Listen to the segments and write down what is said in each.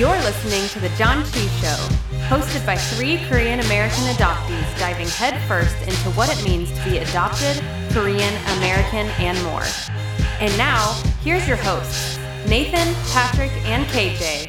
You're listening to The Janchi Show, hosted by three Korean American adoptees diving headfirst into what it means to be adopted, Korean American, and more. And now, here's your hosts, Nathan, Patrick, and KJ.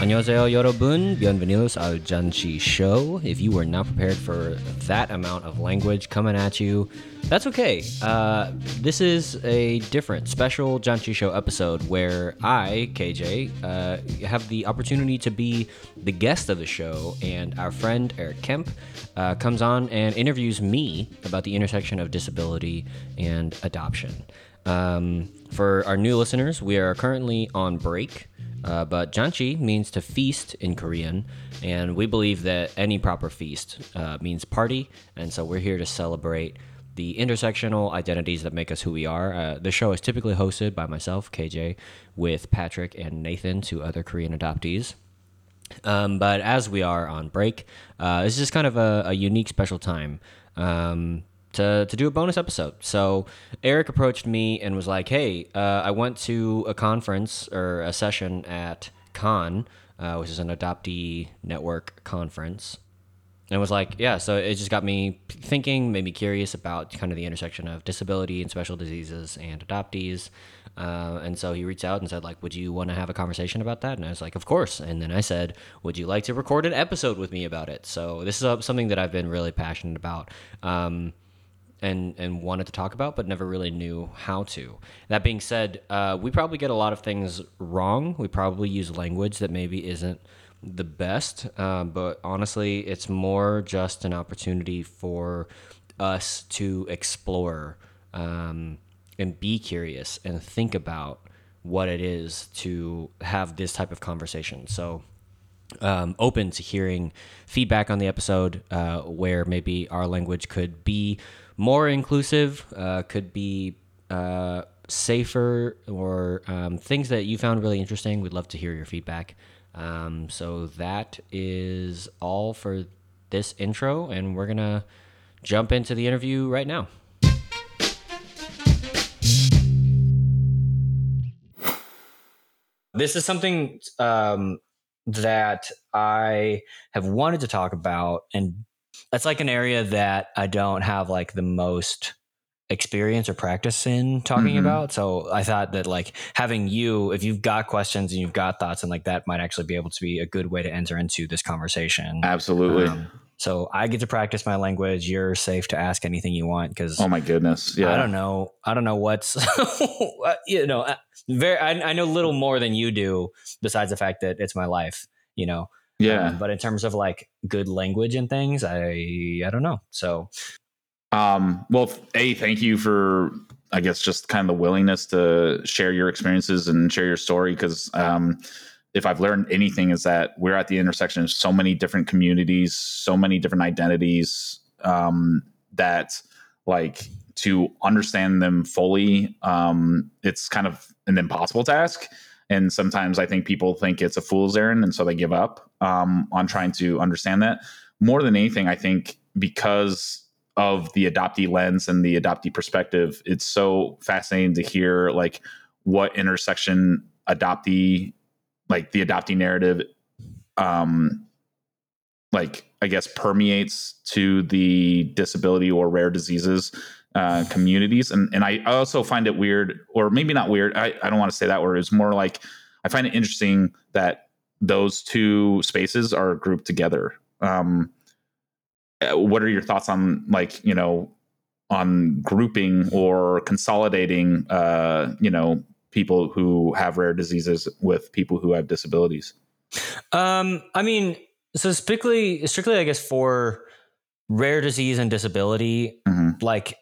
안녕하세요, 여러분. Bienvenidos al Janchi Show. If you were not prepared for that amount of language coming at you, that's okay. Uh, this is a different, special Janchi Show episode where I, KJ, uh, have the opportunity to be the guest of the show, and our friend Erik Kemp uh, comes on and interviews me about the intersection of disability and adoption. Um, for our new listeners, we are currently on break. Uh, but janchi means to feast in Korean, and we believe that any proper feast uh, means party, and so we're here to celebrate the intersectional identities that make us who we are. Uh, the show is typically hosted by myself, KJ, with Patrick and Nathan, two other Korean adoptees. Um, but as we are on break, uh, this is kind of a, a unique, special time. Um, to, to do a bonus episode. So Erik approached me and was like, "Hey, uh, I went to a conference or a session at KAAN, uh, which is an adoptee network conference." And it was like, yeah, so it just got me thinking, made me curious about kind of the intersection of disability and special diseases and adoptees. Uh, and so he reached out and said, like, would you want to have a conversation about that? And I was like, of course. And then I said, would you like to record an episode with me about it? So this is uh, something that I've been really passionate about. Um, and and wanted to talk about, but never really knew how to. That being said, uh, we probably get a lot of things wrong. We probably use language that maybe isn't the best, um, but honestly, it's more just an opportunity for us to explore um, and be curious and think about what it is to have this type of conversation. So. Um, open to hearing feedback on the episode uh, where maybe our language could be more inclusive, uh, could be uh, safer, or um, things that you found really interesting. We'd love to hear your feedback. Um, so that is all for this intro, and we're gonna jump into the interview right now. This is something um, that I have wanted to talk about and that's like an area that I don't have like the most experience or practice in talking mm-hmm. about. So I thought that like having you, if you've got questions and you've got thoughts and like that might actually be able to be a good way to enter into this conversation. Absolutely. Um, so I get to practice my language. You're safe to ask anything you want because oh my goodness, yeah. I don't know. I don't know what's you know. Uh, very. I, I know little more than you do. Besides the fact that it's my life. You know. Yeah. Um, but in terms of like good language and things, I I don't know. So um well a thank you for I guess just kind of the willingness to share your experiences and share your story because um if I've learned anything is that we're at the intersection of so many different communities, so many different identities um that like to understand them fully um it's kind of an impossible task and sometimes I think people think it's a fool's errand, and so they give up um, on trying to understand that. More than anything, I think because of the adoptee lens and the adoptee perspective, it's so fascinating to hear like what intersection adoptee, like the adoptee narrative, um, like I guess permeates to the disability or rare diseases uh, communities. And and I also find it weird, or maybe not weird. I, I don't want to say that word. It's more like I find it interesting that those two spaces are grouped together. Um, what are your thoughts on like you know on grouping or consolidating uh, you know people who have rare diseases with people who have disabilities? Um, I mean, so strictly, strictly, I guess for rare disease and disability, mm-hmm. like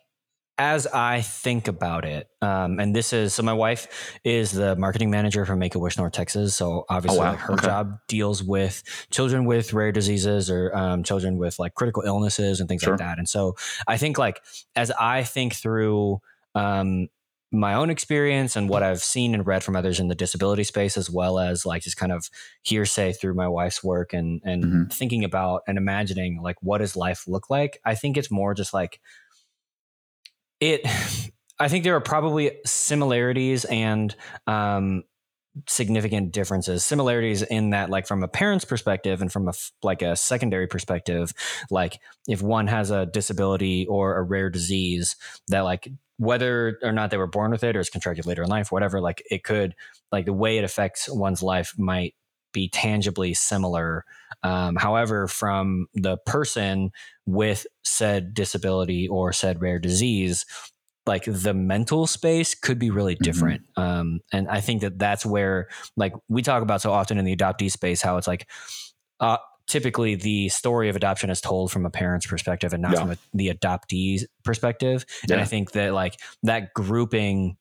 as I think about it, um, and this is so my wife is the marketing manager for Make a Wish North Texas. So obviously, oh, wow. like her okay. job deals with children with rare diseases or um, children with like critical illnesses and things sure. like that. And so I think like as I think through um, my own experience and what I've seen and read from others in the disability space, as well as like just kind of hearsay through my wife's work and and mm-hmm. thinking about and imagining like what does life look like. I think it's more just like it I think there are probably similarities and um, significant differences. Similarities in that like from a parent's perspective and from a like a secondary perspective like if one has a disability or a rare disease that like whether or not they were born with it or is contracted later in life whatever like it could like the way it affects one's life might be tangibly similar um, however from the person with said disability or said rare disease like the mental space could be really mm-hmm. different. Mm-hmm. Um, and I think that that's where, like, we talk about so often in the adoptee space, how it's like, uh, typically the story of adoption is told from a parent's perspective and not yeah. from a, the adoptee's perspective. Yeah. And I think that, like, that grouping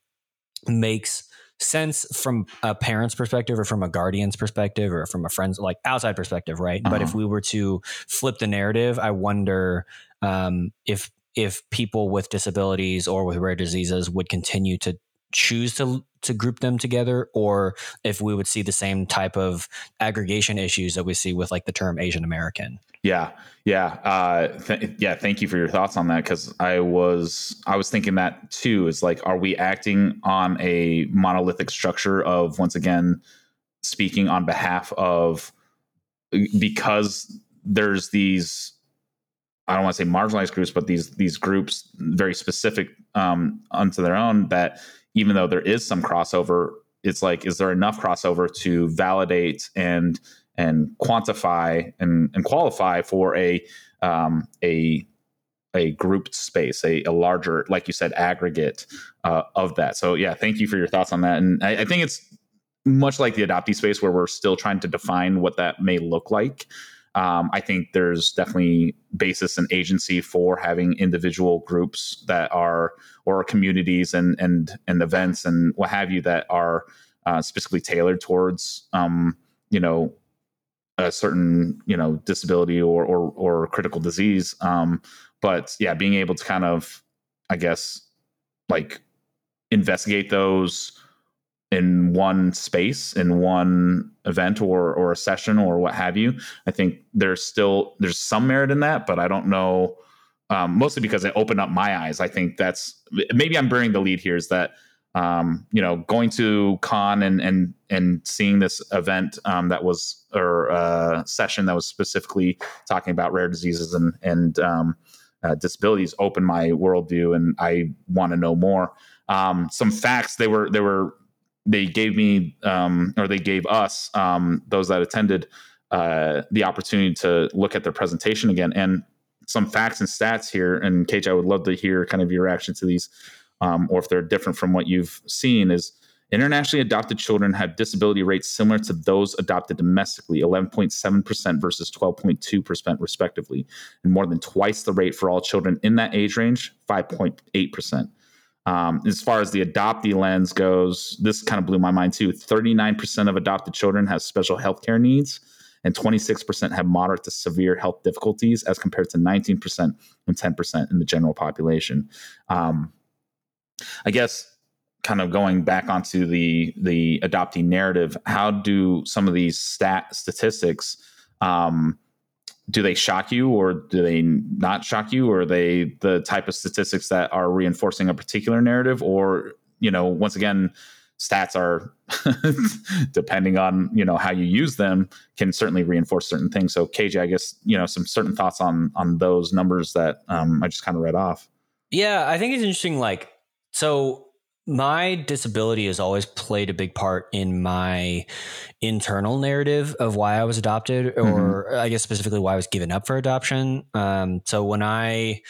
makes sense from a parent's perspective or from a guardian's perspective or from a friend's like outside perspective right uh-huh. but if uh-huh. we were to flip the narrative i wonder um, if if people with disabilities or with rare diseases would continue to choose to to group them together or if we would see the same type of aggregation issues that we see with like the term Asian American. Yeah. Yeah. Uh, th- yeah. Thank you for your thoughts on that. Cause I was, I was thinking that too, is like, are we acting on a monolithic structure of once again, speaking on behalf of, because there's these I don't want to say marginalized groups, but these these groups very specific um, unto their own. That even though there is some crossover, it's like, is there enough crossover to validate and and quantify and, and qualify for a um, a a grouped space, a, a larger, like you said, aggregate uh, of that. So yeah, thank you for your thoughts on that. And I, I think it's much like the adoptee space where we're still trying to define what that may look like um, I think there's definitely basis and agency for having individual groups that are or communities and and and events and what have you that are uh, specifically tailored towards um, you know a certain you know disability or or, or critical disease. Um, but yeah, being able to kind of I guess like investigate those in one space in one event or or a session or what have you. I think there's still there's some merit in that but i don't know um, mostly because it opened up my eyes. I think that's maybe i'm burning the lead here is that um, you know going to KAAN and and and seeing this event um, that was or uh, session that was specifically talking about rare diseases and and um, uh, disabilities opened my worldview and i want to know more. Um, some facts they were they were they gave me um, or they gave us um, those that attended uh, the opportunity to look at their presentation again. And some facts and stats here and KJ I would love to hear kind of your reaction to these um, or if they're different from what you've seen is internationally adopted children have disability rates similar to those adopted domestically 11.7% versus 12.2% respectively and more than twice the rate for all children in that age range 5.8% um, as far as the adoptee lens goes, this kind of blew my mind too. 39% of adopted children have special health care needs, and 26% have moderate to severe health difficulties, as compared to 19% and 10% in the general population. Um, I guess kind of going back onto the the adoptee narrative, how do some of these stat statistics um, do they shock you or do they not shock you? Or are they the type of statistics that are reinforcing a particular narrative? Or you know once again stats are depending on you know how you use them can certainly reinforce certain things. So kj i guess you know some certain thoughts on on those numbers that um, i just kind of read off. Yeah i think it's interesting like so my disability has always played a big part in my internal narrative of why I was adopted, or mm-hmm. I guess specifically why I was given up for adoption. Um, so when I,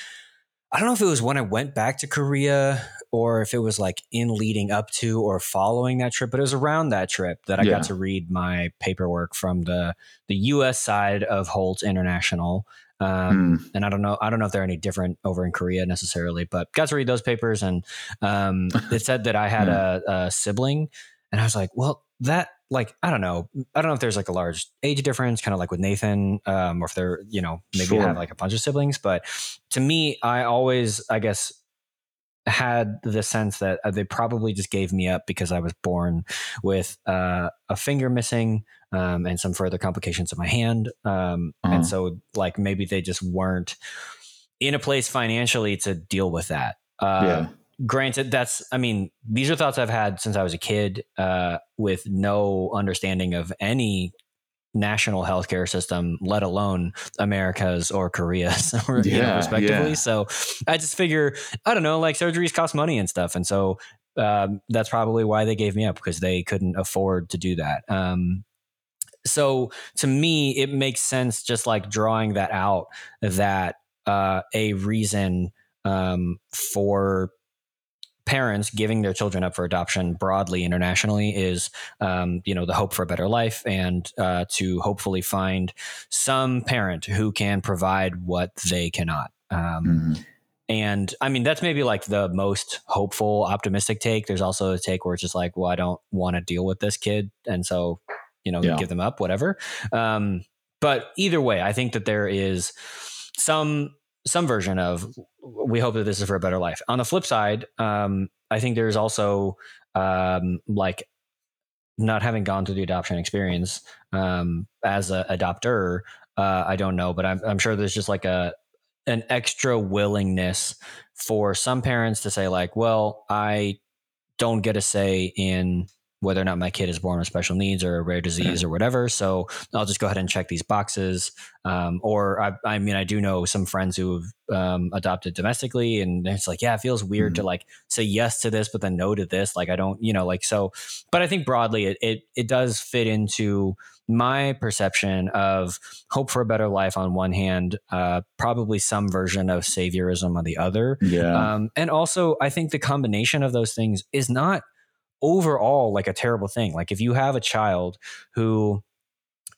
I don't know if it was when I went back to Korea or if it was like in leading up to or following that trip, but it was around that trip that I yeah. got to read my paperwork from the the U.S. side of Holt International. Um, mm. And I don't know, I don't know if they're any different over in Korea necessarily, but got to read those papers, and um, it said that I had yeah. a, a, sibling, and I was like, well, that like I don't know, I don't know if there's like a large age difference, kind of like with Nathan, um, or if they're you know maybe sure. have like a bunch of siblings, but to me, I always, I guess, had the sense that uh, they probably just gave me up because I was born with uh, a finger missing um, and some further complications of my hand. Um. And so, like, maybe they just weren't in a place financially to deal with that. Uh, yeah. granted, that's I mean, these are thoughts I've had since I was a kid, uh, with no understanding of any national healthcare system, let alone America's or Korea's, or, yeah, you know, respectively. Yeah. So I just figure, I don't know, like surgeries cost money and stuff, and so um, that's probably why they gave me up because they couldn't afford to do that. Um, so to me, it makes sense just like drawing that out that uh, a reason um, for parents giving their children up for adoption broadly internationally is um, you know the hope for a better life and uh, to hopefully find some parent who can provide what they cannot um, mm-hmm. and i mean that's maybe like the most hopeful optimistic take there's also a take where it's just like well i don't want to deal with this kid and so you know yeah. give them up whatever um, but either way i think that there is some some version of we hope that this is for a better life. On the flip side, um, I think there's also um, like not having gone through the adoption experience um, as an adopter. Uh, I don't know, but I'm, I'm sure there's just like a an extra willingness for some parents to say like, well, I don't get a say in whether or not my kid is born with special needs or a rare disease or whatever. So I'll just go ahead and check these boxes. Um, or I, I, mean, I do know some friends who have um, adopted domestically, and it's like, yeah, it feels weird mm-hmm. to like say yes to this, but then no to this. Like I don't, you know, like so. But I think broadly, it it, it does fit into my perception of hope for a better life on one hand, uh, probably some version of saviorism on the other. Yeah. Um, and also, I think the combination of those things is not overall like a terrible thing. Like if you have a child who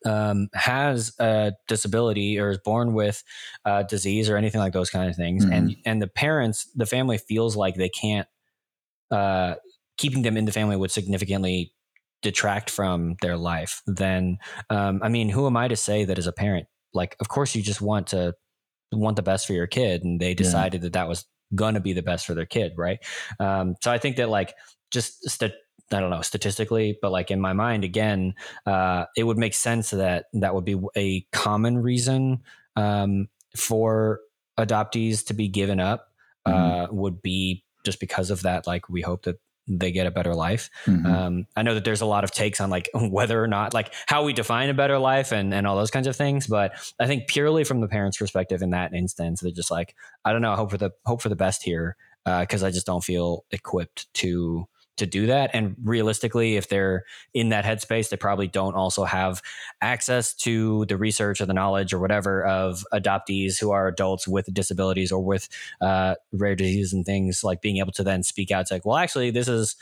um, has a disability or is born with a disease or anything like those kind of things, mm-hmm. and and the parents, the family feels like they can't, uh, keeping them in the family would significantly detract from their life. Then, um, I mean, who am I to say that as a parent? Like, of course, you just want to want the best for your kid, and they decided yeah. that that was going to be the best for their kid, right? Um, so I think that like just st- I don't know statistically, but like in my mind, again, uh, it would make sense that that would be a common reason um, for adoptees to be given up. Mm-hmm. Uh, would be just because of that. Like we hope that they get a better life. Mm-hmm. Um, I know that there's a lot of takes on like whether or not like how we define a better life and and all those kinds of things. But I think purely from the parents' perspective in that instance, they're just like, I don't know, I hope for the hope for the best here because uh, I just don't feel equipped to to do that. And realistically, if they're in that headspace, they probably don't also have access to the research or the knowledge or whatever of adoptees who are adults with disabilities or with uh, rare diseases and things like being able to then speak out. It's like, well, actually, this is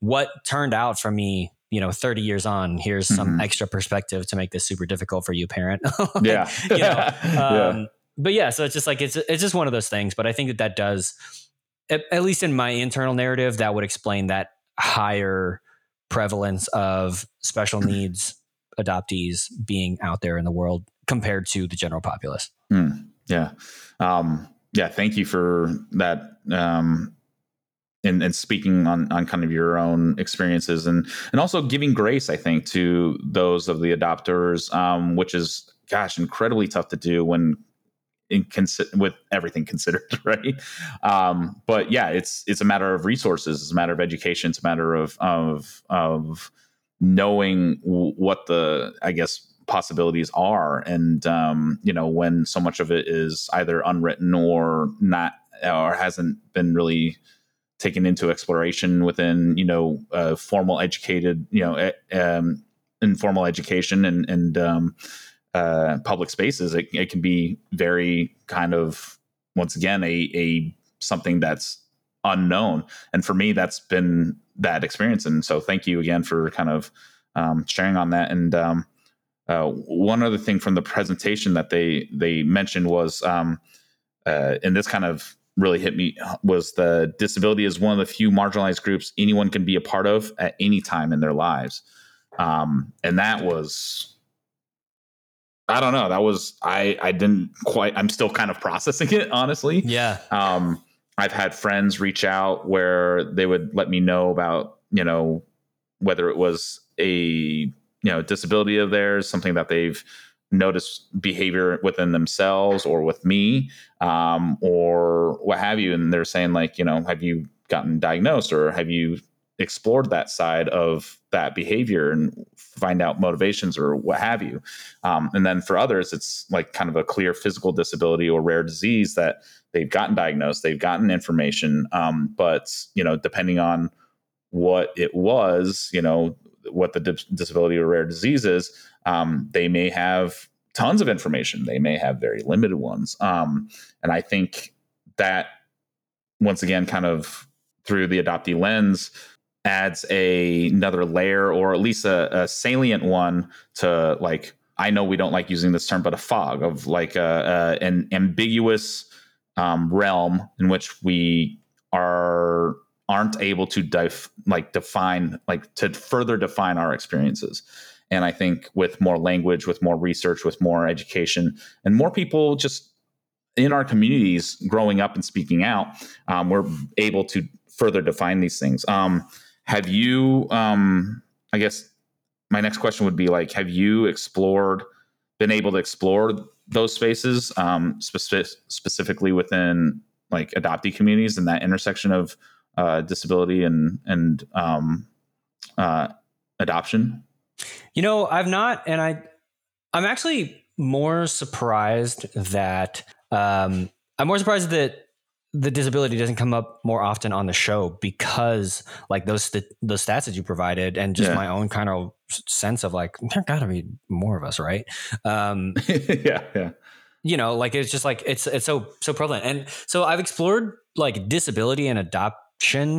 what turned out for me you know 30 years on here's some mm-hmm. extra perspective to make this super difficult for you parent like, yeah you know um, yeah. but yeah so it's just like it's it's just one of those things but i think that that does at, at least in my internal narrative, that would explain that higher prevalence of special needs adoptees being out there in the world compared to the general populace. Mm, yeah. Um, yeah. Thank you for that. Um, and, and speaking on, on kind of your own experiences and, and also giving grace, I think, to those of the adopters, um, which is, gosh, incredibly tough to do when in consi- with everything considered, right? Um, but yeah, it's it's a matter of resources, it's a matter of education, it's a matter of of of knowing what the I guess possibilities are, and um, you know when so much of it is either unwritten or not or hasn't been really taken into exploration within you know uh, formal educated you know um, informal education and and um, uh, public spaces, it, it can be very kind of once again a a something that's unknown. And for me, that's been that experience. And so, thank you again for kind of um, sharing on that. And um, uh, one other thing from the presentation that they they mentioned was, um, uh, and this kind of really hit me was the disability is one of the few marginalized groups anyone can be a part of at any time in their lives. Um, and that was I don't know. That was I I didn't quite I'm still kind of processing it, honestly. Yeah. Um I've had friends reach out where they would let me know about, you know, whether it was a you know disability of theirs, something that they've noticed behavior within themselves or with me um, or what have you and they're saying like you know have you gotten diagnosed or have you explored that side of that behavior and find out motivations or what have you. Um, and then for others it's like kind of a clear physical disability or rare disease that they've gotten diagnosed they've gotten information um, but you know depending on what it was you know what the disability or rare disease is um, they may have tons of information. They may have very limited ones. Um, and i think that once again kind of through the adoptee lens adds a another layer or at least a, a, salient one to like i know we don't like using this term but a fog of like a, a an ambiguous um, realm in which we are aren't able to def, like define like to further define our experiences. And i think with more language with more research with more education and more people just in our communities growing up and speaking out um, we're able to further define these things. Um, have you um, i guess my next question would be like have you explored been able to explore those spaces um, specific, specifically within like adoptee communities and that intersection of uh, disability and and um, uh, adoption? You know, I've not, and I I'm actually more surprised that um, I'm more surprised that the disability doesn't come up more often on the show because like those st- the stats that you provided and just yeah. my own kind of sense of like there got to be more of us right? Um yeah yeah. you know like it's just like it's it's so so prevalent. And so i've explored like disability and adopt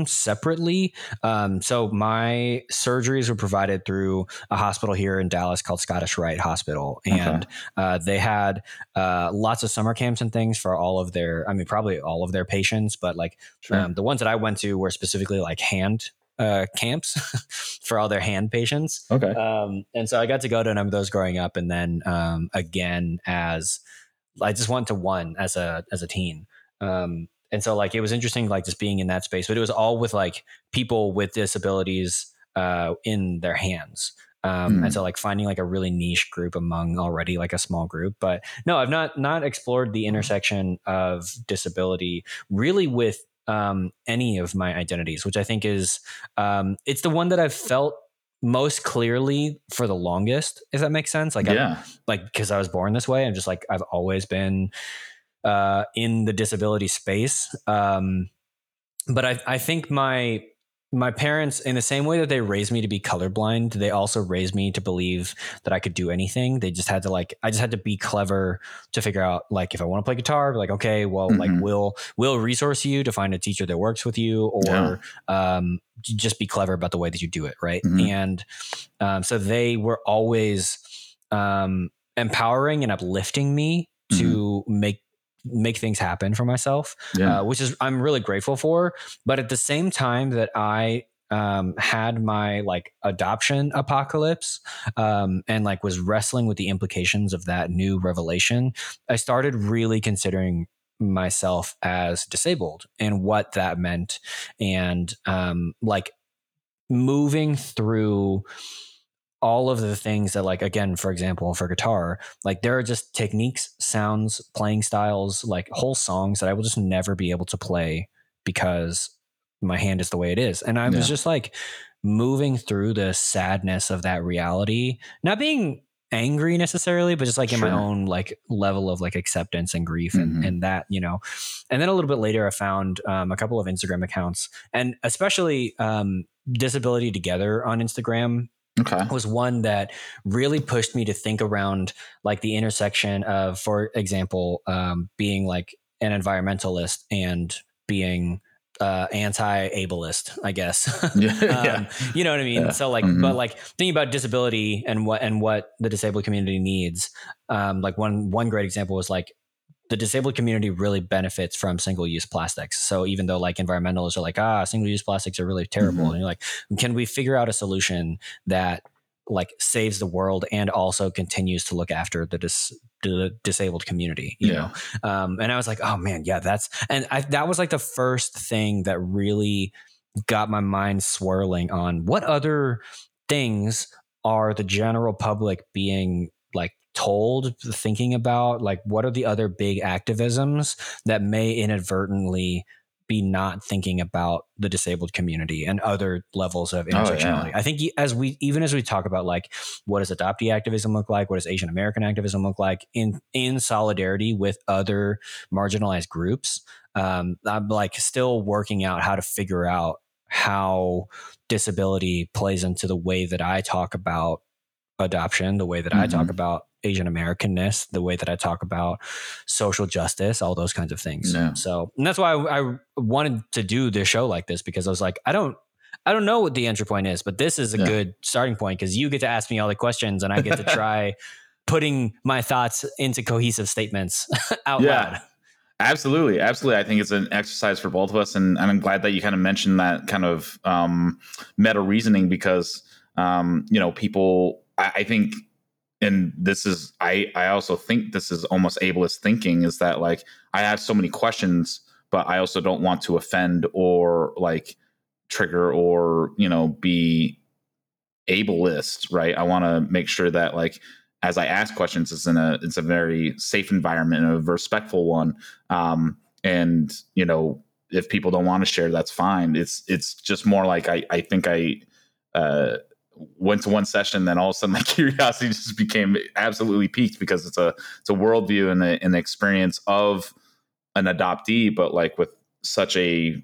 separately. Um, so my surgeries were provided through a hospital here in Dallas called Scottish Rite Hospital, and okay. uh, they had uh, lots of summer camps and things for all of their. I mean, probably all of their patients, but like sure. um, the ones that I went to were specifically like hand uh, camps for all their hand patients. Okay. Um, and so I got to go to a number of those growing up, and then um, again as I just went to one as a as a teen. Um, and so like it was interesting like just being in that space but it was all with like people with disabilities uh, in their hands. Um, mm. and so like finding like a really niche group among already like a small group but no i've not not explored the intersection of disability really with um, any of my identities which i think is um, it's the one that i've felt most clearly for the longest if that makes sense. Like yeah. I'm, like because i was born this way i'm just like i've always been uh, in the disability space. Um, but I, I think my my parents, in the same way that they raised me to be colorblind, they also raised me to believe that I could do anything. They just had to like, I just had to be clever to figure out like if I want to play guitar, like okay, well, mm-hmm. like we'll we'll resource you to find a teacher that works with you, or yeah. um, just be clever about the way that you do it, right? Mm-hmm. And um, so they were always um, empowering and uplifting me to mm-hmm. make make things happen for myself, yeah. uh, which is I'm really grateful for. But at the same time that I um, had my like adoption apocalypse um, and like was wrestling with the implications of that new revelation, I started really considering myself as disabled and what that meant, and um, like moving through all of the things that like again for example for guitar like there are just techniques sounds playing styles like whole songs that i will just never be able to play because my hand is the way it is and i yeah. was just like moving through the sadness of that reality not being angry necessarily but just like sure. in my own like level of like acceptance and grief and, mm-hmm. and that you know and then a little bit later i found um, a couple of instagram accounts and especially um, disability together on instagram okay. was one that really pushed me to think around like the intersection of, for example, um, being like an environmentalist and being uh, anti-ableist, I guess. um, yeah. You know what I mean? Yeah. So like, mm-hmm. but like thinking about disability and what and what the disabled community needs. Um, like one one great example was like the disabled community really benefits from single use plastics. So even though like environmentalists are like, ah, single use plastics are really terrible, mm-hmm. and you're like, can we figure out a solution that like saves the world and also continues to look after the, dis- the disabled community you yeah. know um, and i was like oh man yeah that's and I, that was like the first thing that really got my mind swirling on what other things are the general public being like told thinking about like what are the other big activisms that may inadvertently be not thinking about the disabled community and other levels of intersectionality. Oh, yeah. I think as we even as we talk about like what does adoptee activism look like, what does Asian American activism look like in in solidarity with other marginalized groups, um, I'm like still working out how to figure out how disability plays into the way that I talk about adoption, the way that mm-hmm. I talk mm-hmm. about Asian Americanness, the way that I talk about social justice, all those kinds of things. Yeah. So, and that's why I, I, wanted to do this show like this because I was like, I don't, I don't know what the entry point is, but this is a yeah. good starting point because you get to ask me all the questions and I get to try putting my thoughts into cohesive statements out yeah. loud. Absolutely, absolutely. I think it's an exercise for both of us, and, and I'm glad that you kind of mentioned that kind of um, meta reasoning because um, you know people. I, I think and this is i i also think this is almost ableist thinking is that like i have so many questions but i also don't want to offend or like trigger or you know be ableist right? I want to make sure that like as i ask questions it's in a it's a very safe environment a respectful one. Um and you know if people don't want to share that's fine. It's it's just more like i i think i uh went to one session, then all of a sudden my curiosity just became absolutely piqued because it's a it's a worldview and the, experience of an adoptee, but like with such a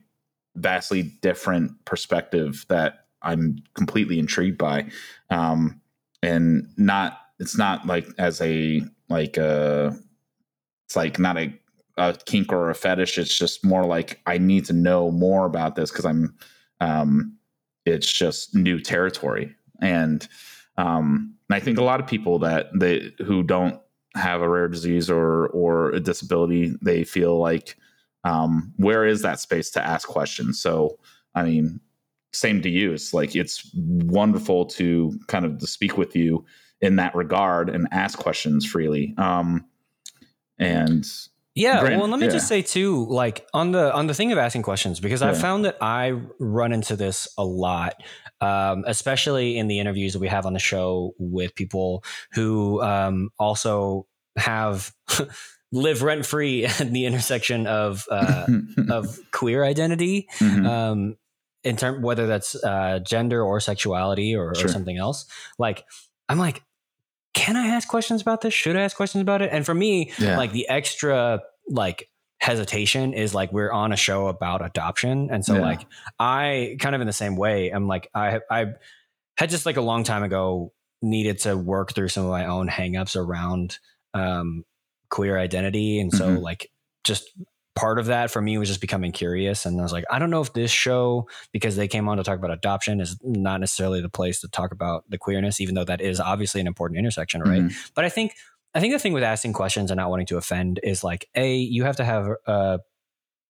vastly different perspective that I'm completely intrigued by. Um, and not it's not like as a like a uh, it's like not a, a kink or a fetish. It's just more like I need to know more about this because I'm um it's just new territory and um, I think a lot of people that they who don't have a rare disease or or a disability, they feel like um, where is that space to ask questions? So I mean, same to you. It's like it's wonderful to kind of to speak with you in that regard and ask questions freely. Um, and yeah, well, let me yeah. just say too, like on the on the thing of asking questions, because yeah. I found that I run into this a lot, um, especially in the interviews that we have on the show with people who um, also have live rent free at the intersection of uh, of queer identity. Mm-hmm. Um, in term whether that's uh, gender or sexuality or, sure. or something else, like I'm like, can I ask questions about this? Should I ask questions about it? And for me, yeah. like the extra like hesitation is like we're on a show about adoption and so yeah. like i kind of in the same way i'm like i i had just like a long time ago needed to work through some of my own hangups around um queer identity and so mm-hmm. like just part of that for me was just becoming curious and i was like i don't know if this show because they came on to talk about adoption is not necessarily the place to talk about the queerness even though that is obviously an important intersection right mm-hmm. but i think I think the thing with asking questions and not wanting to offend is like a you have to have uh,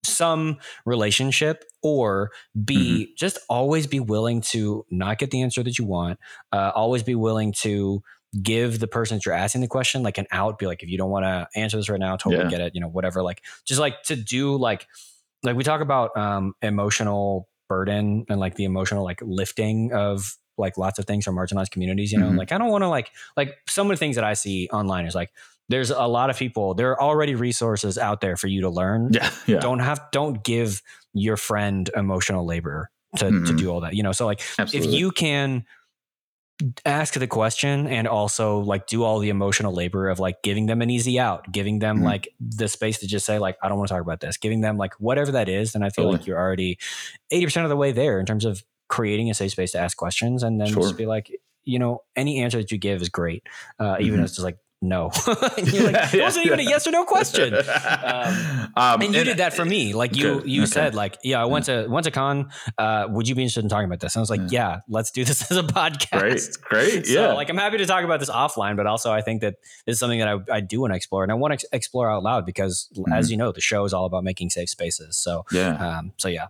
some relationship or b mm-hmm. just always be willing to not get the answer that you want uh, always be willing to give the person that you're asking the question like an out be like if you don't want to answer this right now totally yeah. get it you know whatever like just like to do like like we talk about um emotional burden and like the emotional like lifting of like lots of things from marginalized communities, you know, mm-hmm. like I don't want to like like some of the things that I see online is like there's a lot of people there are already resources out there for you to learn. Yeah. yeah. Don't have don't give your friend emotional labor to, mm-hmm. to do all that. You know, so like Absolutely. if you can ask the question and also like do all the emotional labor of like giving them an easy out, giving them mm-hmm. like the space to just say like I don't want to talk about this, giving them like whatever that is, then I feel totally. like you're already 80% of the way there in terms of creating a safe space to ask questions and then sure. just be like, you know, any answer that you give is great. Uh, even mm-hmm. if it's just like, no. you're like, it wasn't even a yes or no question. Um, um, and you and, did that for me. Like you, good. you okay. said, like, yeah, I went to went to KAAN. Uh, would you be interested in talking about this? And I was like, yeah, yeah let's do this as a podcast. Great, great, so, yeah. Like, I'm happy to talk about this offline, but also I think that this is something that I, I do want to explore, and I want to ex- explore out loud because, mm-hmm. as you know, the show is all about making safe spaces. So, yeah, um, so yeah,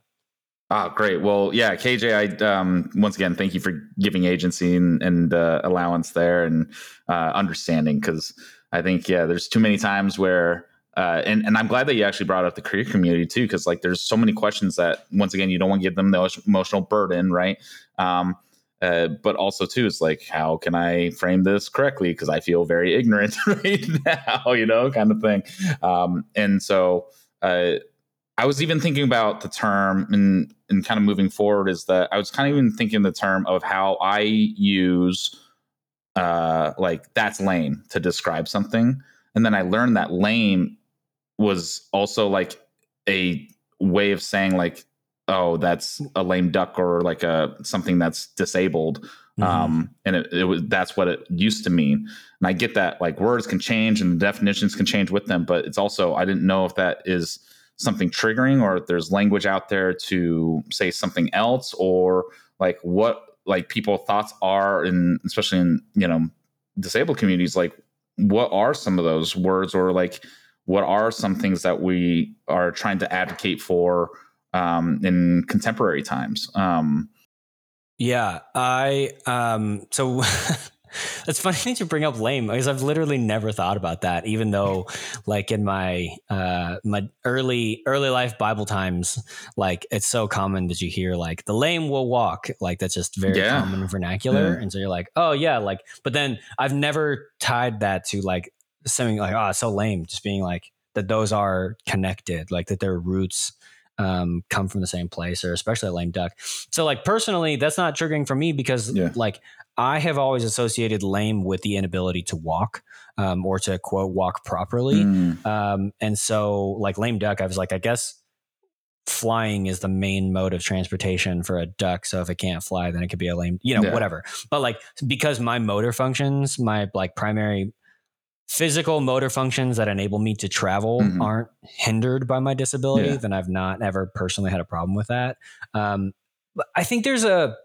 Ah, great. Well, yeah, KJ, I um, once again thank you for giving agency and, and uh, allowance there and uh, understanding because I think yeah, there's too many times where uh, and and I'm glad that you actually brought up the queer community too because like there's so many questions that once again you don't want to give them the emotional burden, right? Um, uh, but also too it's like how can i frame this correctly because i feel very ignorant right now you know kind of thing um, and so uh, i was even thinking about the term and and kind of moving forward is that i was kind of even thinking the term of how i use uh, like that's lame to describe something. And then i learned that lame was also like a way of saying like oh that's a lame duck or like a something that's disabled. Mm-hmm. um and it, it, was that's what it used to mean. And i get that like words can change and definitions can change with them but it's also i didn't know if that is something triggering or there's language out there to say something else or like what like people thoughts are in especially in you know disabled communities like what are some of those words or like what are some things that we are trying to advocate for um, in contemporary times? Um, yeah i um, so It's funny that you bring up lame because I've literally never thought about that. Even though, like in my uh, my early early life Bible times, like it's so common that you hear like the lame will walk. Like that's just very yeah. common vernacular, mm. and so you're like, oh yeah, like. But then I've never tied that to like something like oh so lame, just being like that those are connected, like that their roots um, come from the same place, or especially a lame duck. So, like personally, that's not triggering for me because yeah. like I have always associated lame with the inability to walk um, or to quote walk properly. Mm. Um, and so, like lame duck, I was like, I guess flying is the main mode of transportation for a duck. So if it can't fly, then it could be a lame, you know, yeah. whatever. But like because my motor functions, my like primary physical motor functions that enable me to travel mm-hmm. aren't hindered by my disability, yeah. then I've not ever personally had a problem with that. Um, I think there's a,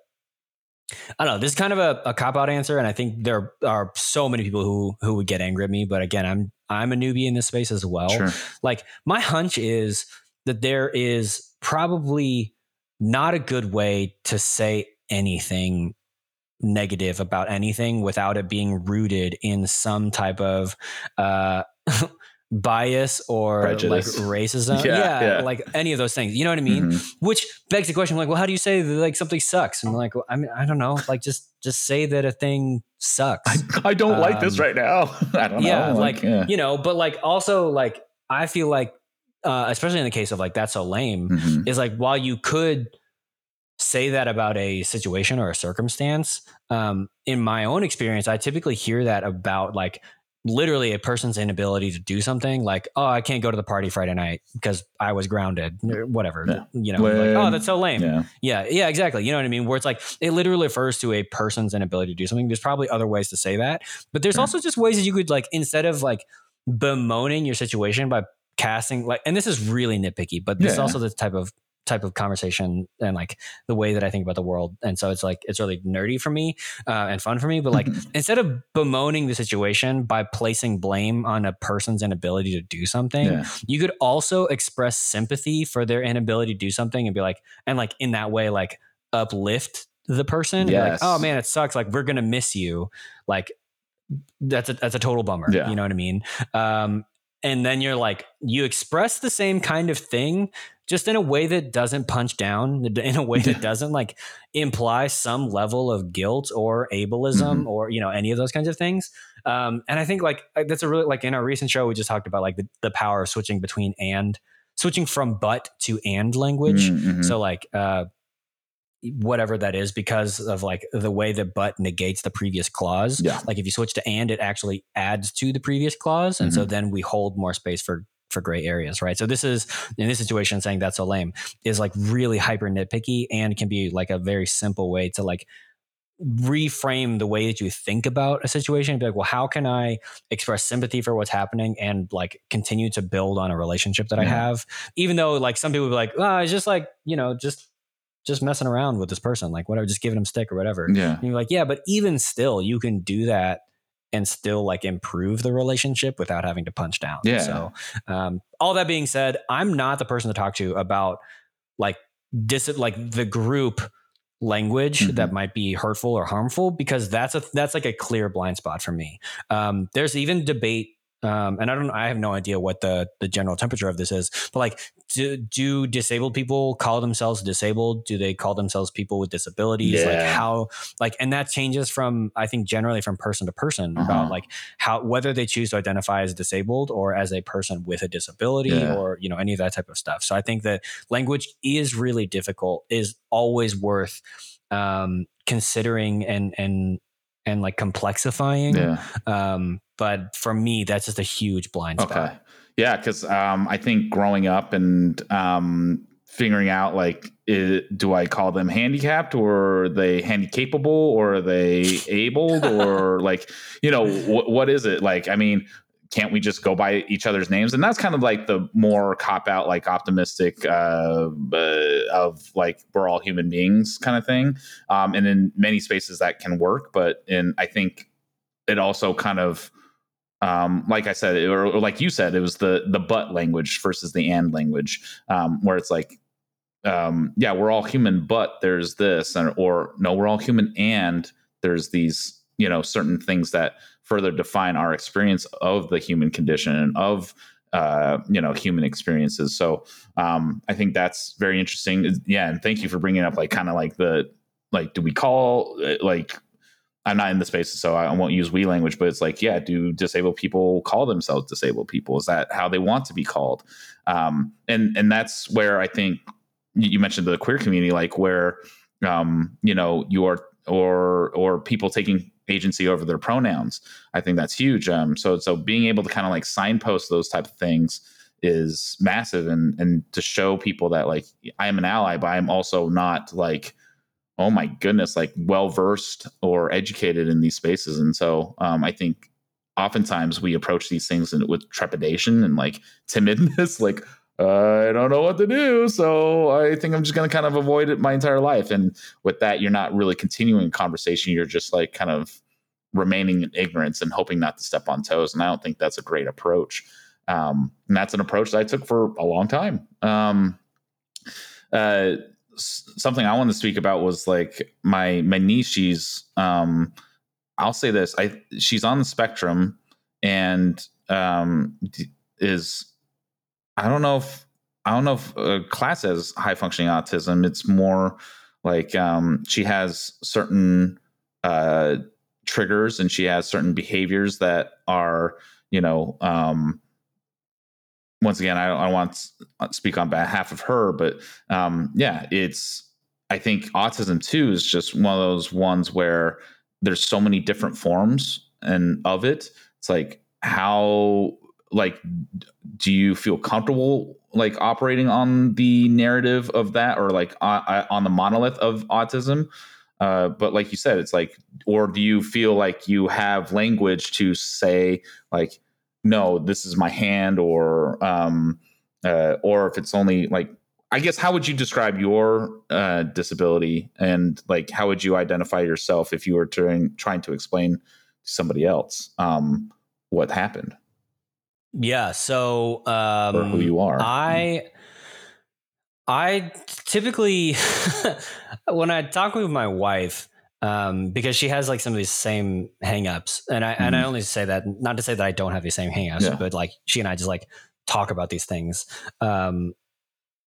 I don't know. This is kind of a, a cop out answer, and I think there are so many people who who would get angry at me. But again, I'm I'm a newbie in this space as well. Sure. Like my hunch is that there is probably not a good way to say anything negative about anything without it being rooted in some type of uh, bias or Prejudice. like racism. Yeah, yeah, yeah, like any of those things. You know what I mean? Mm-hmm. Which begs the question, like, well, how do you say that like something sucks? And like, well, I mean, I don't know. Like, just just say that a thing sucks. I, I don't um, like this um, right now. I don't yeah, know. Like, like yeah. you know, but like also like I feel like, uh, especially in the case of like that's so lame, mm-hmm. is like while you could say that about a situation or a circumstance. Um, in my own experience, I typically hear that about like literally a person's inability to do something like, oh, I can't go to the party Friday night because I was grounded, whatever. Yeah. You know, like, oh, that's so lame. Yeah. yeah. Yeah, exactly. You know what I mean? Where it's like, it literally refers to a person's inability to do something. There's probably other ways to say that, but there's also just ways that you could like, instead of like bemoaning your situation by casting like, and this is really nitpicky, but this yeah. is also the type of type of conversation and like the way that I think about the world. And so it's like it's really nerdy for me uh, and fun for me. But like instead of bemoaning the situation by placing blame on a person's inability to do something, yeah. you could also express sympathy for their inability to do something and be like, and like in that way, like uplift the person. Yes. Like, oh man, it sucks. Like we're gonna miss you. Like that's a that's a total bummer. Yeah. You know what I mean? Um, and then you're like you express the same kind of thing just in a way that doesn't punch down in a way that doesn't like imply some level of guilt or ableism mm-hmm. or you know any of those kinds of things um, and i think like that's a really like in our recent show we just talked about like the, the power of switching between and switching from but to and language mm-hmm. so like uh, whatever that is because of like the way that but negates the previous clause. Yeah. Like if you switch to and, it actually adds to the previous clause. And mm-hmm. so then we hold more space for for gray areas, right? So this is in this situation saying that's so lame is like really hyper nitpicky and can be like a very simple way to like reframe the way that you think about a situation be like well how can i express sympathy for what's happening and like continue to build on a relationship that yeah. i have even though like some people be like oh it's just like you know just just messing around with this person like whatever just giving them stick or whatever yeah and you're like yeah but even still you can do that and still like improve the relationship without having to punch down. Yeah. So, um, all that being said, I'm not the person to talk to about like dis like the group language mm-hmm. that might be hurtful or harmful because that's a that's like a clear blind spot for me. Um, there's even debate um, and I don't, I have no idea what the the general temperature of this is, but like, do, do disabled people call themselves disabled? Do they call themselves people with disabilities? Yeah. Like how, like, and that changes from, I think, generally from person to person Uh-huh. about like how whether they choose to identify as disabled or as a person with a disability Yeah. or you know any of that type of stuff. So I think that language is really difficult, is always worth um, considering and and and like complexifying. Yeah. Um, but for me, that's just a huge blind spot. Okay. Yeah, because um, I think growing up and um, figuring out like, do I call them handicapped or are they handicapable or are they abled or like, you know, wh- what is it? Like, I mean, can't we just go by each other's names? And that's kind of like the more cop out, like optimistic uh, uh, of like we're all human beings kind of thing. Um, and in many spaces that can work, but in I think it also kind of um, like I said, or, or like you said, it was the the but language versus the and language, um, where it's like, um, yeah, we're all human, but there's this, and, or no, we're all human, and there's these, you know, certain things that further define our experience of the human condition and of uh, you know human experiences. So um, I think that's very interesting. Yeah, and thank you for bringing up like kind of like the like, do we call uh, like I'm not in the space, so I won't use we language, but it's like, yeah, do disabled people call themselves disabled people? Is that how they want to be called? Um, and and that's where I think you mentioned the queer community, like where um, you know you are or or people taking agency over their pronouns. I think that's huge. Um, so so being able to kind of like signpost those type of things is massive, and and to show people that like I am an ally, but I'm also not like oh my goodness, like well versed or educated in these spaces. And so um, I think oftentimes we approach these things with trepidation and like timidness, like, I don't know what to do. So I think I'm just going to kind of avoid it my entire life. And with that, you're not really continuing conversation. You're just like kind of remaining in ignorance and hoping not to step on toes. And I don't think that's a great approach. Um, and that's an approach that I took for a long time. Um, uh, something I wanted to speak about was like my my niece. She's um, I'll say this: I she's on the spectrum and um, is I don't know if I don't know if uh, class has high functioning autism. It's more like um, she has certain uh, triggers and she has certain behaviors that are you know um, once again, I don't, I don't want to speak on behalf of her, but um, yeah, it's. I think autism too is just one of those ones where there's so many different forms and of it. It's like how like do you feel comfortable like operating on the narrative of that or like on, on the monolith of autism? Uh, but like you said, it's like, or do you feel like you have language to say like no, this is my hand, or um, uh, or if it's only like, I guess, how would you describe your uh, disability, and like, how would you identify yourself if you were trying trying to explain to somebody else um, what happened? Yeah. So, um, or who you are? I. I typically, when I talk with my wife, um, because she has like some of these same hangups, and I mm-hmm. and I only say that not to say that I don't have these same hangups, yeah. but like she and I just like talk about these things. Um,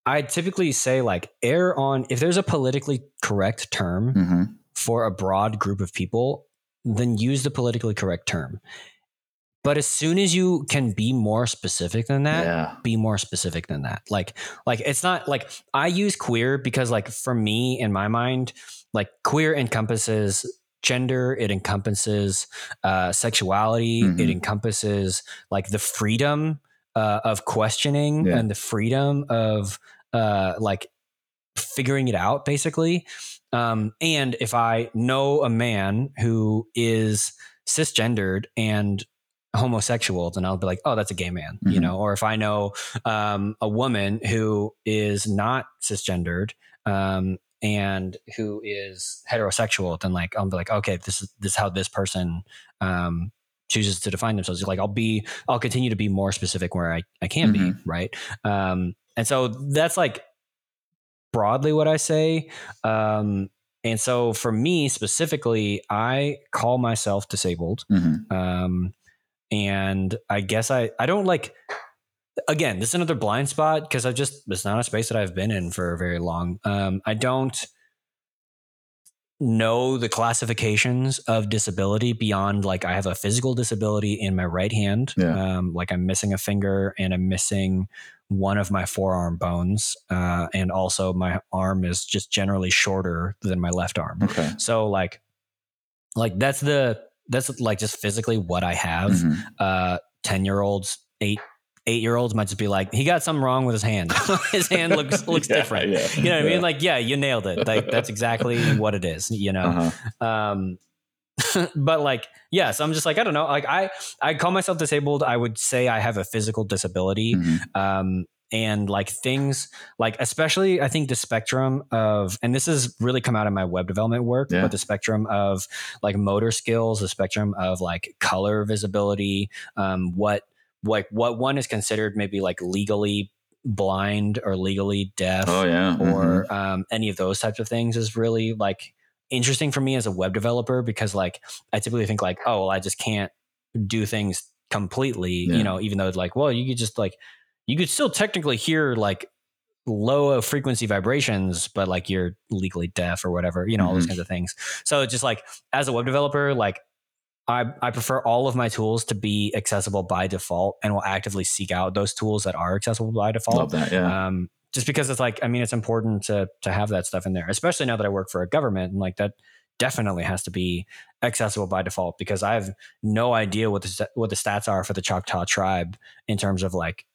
I typically say like err on if there's a politically correct term mm-hmm. for a broad group of people, then use the politically correct term. But as soon as you can be more specific than that, yeah. be more specific than that. Like, like it's not like I use queer because, like, for me in my mind, like queer encompasses gender, it encompasses uh, sexuality, Mhm. it encompasses like the freedom uh, of questioning Yeah. and the freedom of uh, like figuring it out, basically. Um, and if I know a man who is cisgendered and homosexual, then I'll be like, oh, that's a gay man, you Mhm. know. Or if I know um, a woman who is not cisgendered um, and who is heterosexual, then like I'll be like, okay, this is this is how this person um, chooses to define themselves. Like I'll be, I'll continue to be more specific where I I can be, right? Um, and so that's like broadly what I say. Um, and so for me specifically, I call myself disabled Mhm. um, and I guess I I don't like again, this is another blind spot because I've just it's not a space that I've been in for very long. Um, I don't know the classifications of disability beyond like I have a physical disability in my right hand. Yeah. Um, like I'm missing a finger and I'm missing one of my forearm bones. Uh, and also my arm is just generally shorter than my left arm. Okay. So like like that's the that's like just physically what I have. Mhm. Uh 10 year olds, eight eight year olds might just be like, he got something wrong with his hand. his hand looks looks Yeah, different. yeah, You know what I mean? Like, yeah, you nailed it. Like that's exactly what it is, you know. Uh-huh. Um but like, yeah, so I'm just like, I don't know. Like I I call myself disabled. I would say I have a physical disability. Mhm. Um and like things like especially I think the spectrum of and this has really come out in my web development work, Yeah. but the spectrum of like motor skills, the spectrum of like color visibility, um, what like what one is considered maybe like legally blind or legally deaf Oh yeah. or Mhm. um, any of those types of things is really like interesting for me as a web developer because like I typically think like oh well I just can't do things completely Yeah. you know even though it's like well you could just like you could still technically hear like low frequency vibrations but like you're legally deaf or whatever you know all those Mhm. kinds of things so it's just like as a web developer like I, I prefer all of my tools to be accessible by default and will actively seek out those tools that are accessible by default Love that. Yeah. um, just because it's like I mean it's important to to have that stuff in there, especially now that I work for a government and like that definitely has to be accessible by default because I have no idea what the what the stats are for the Choctaw tribe in terms of like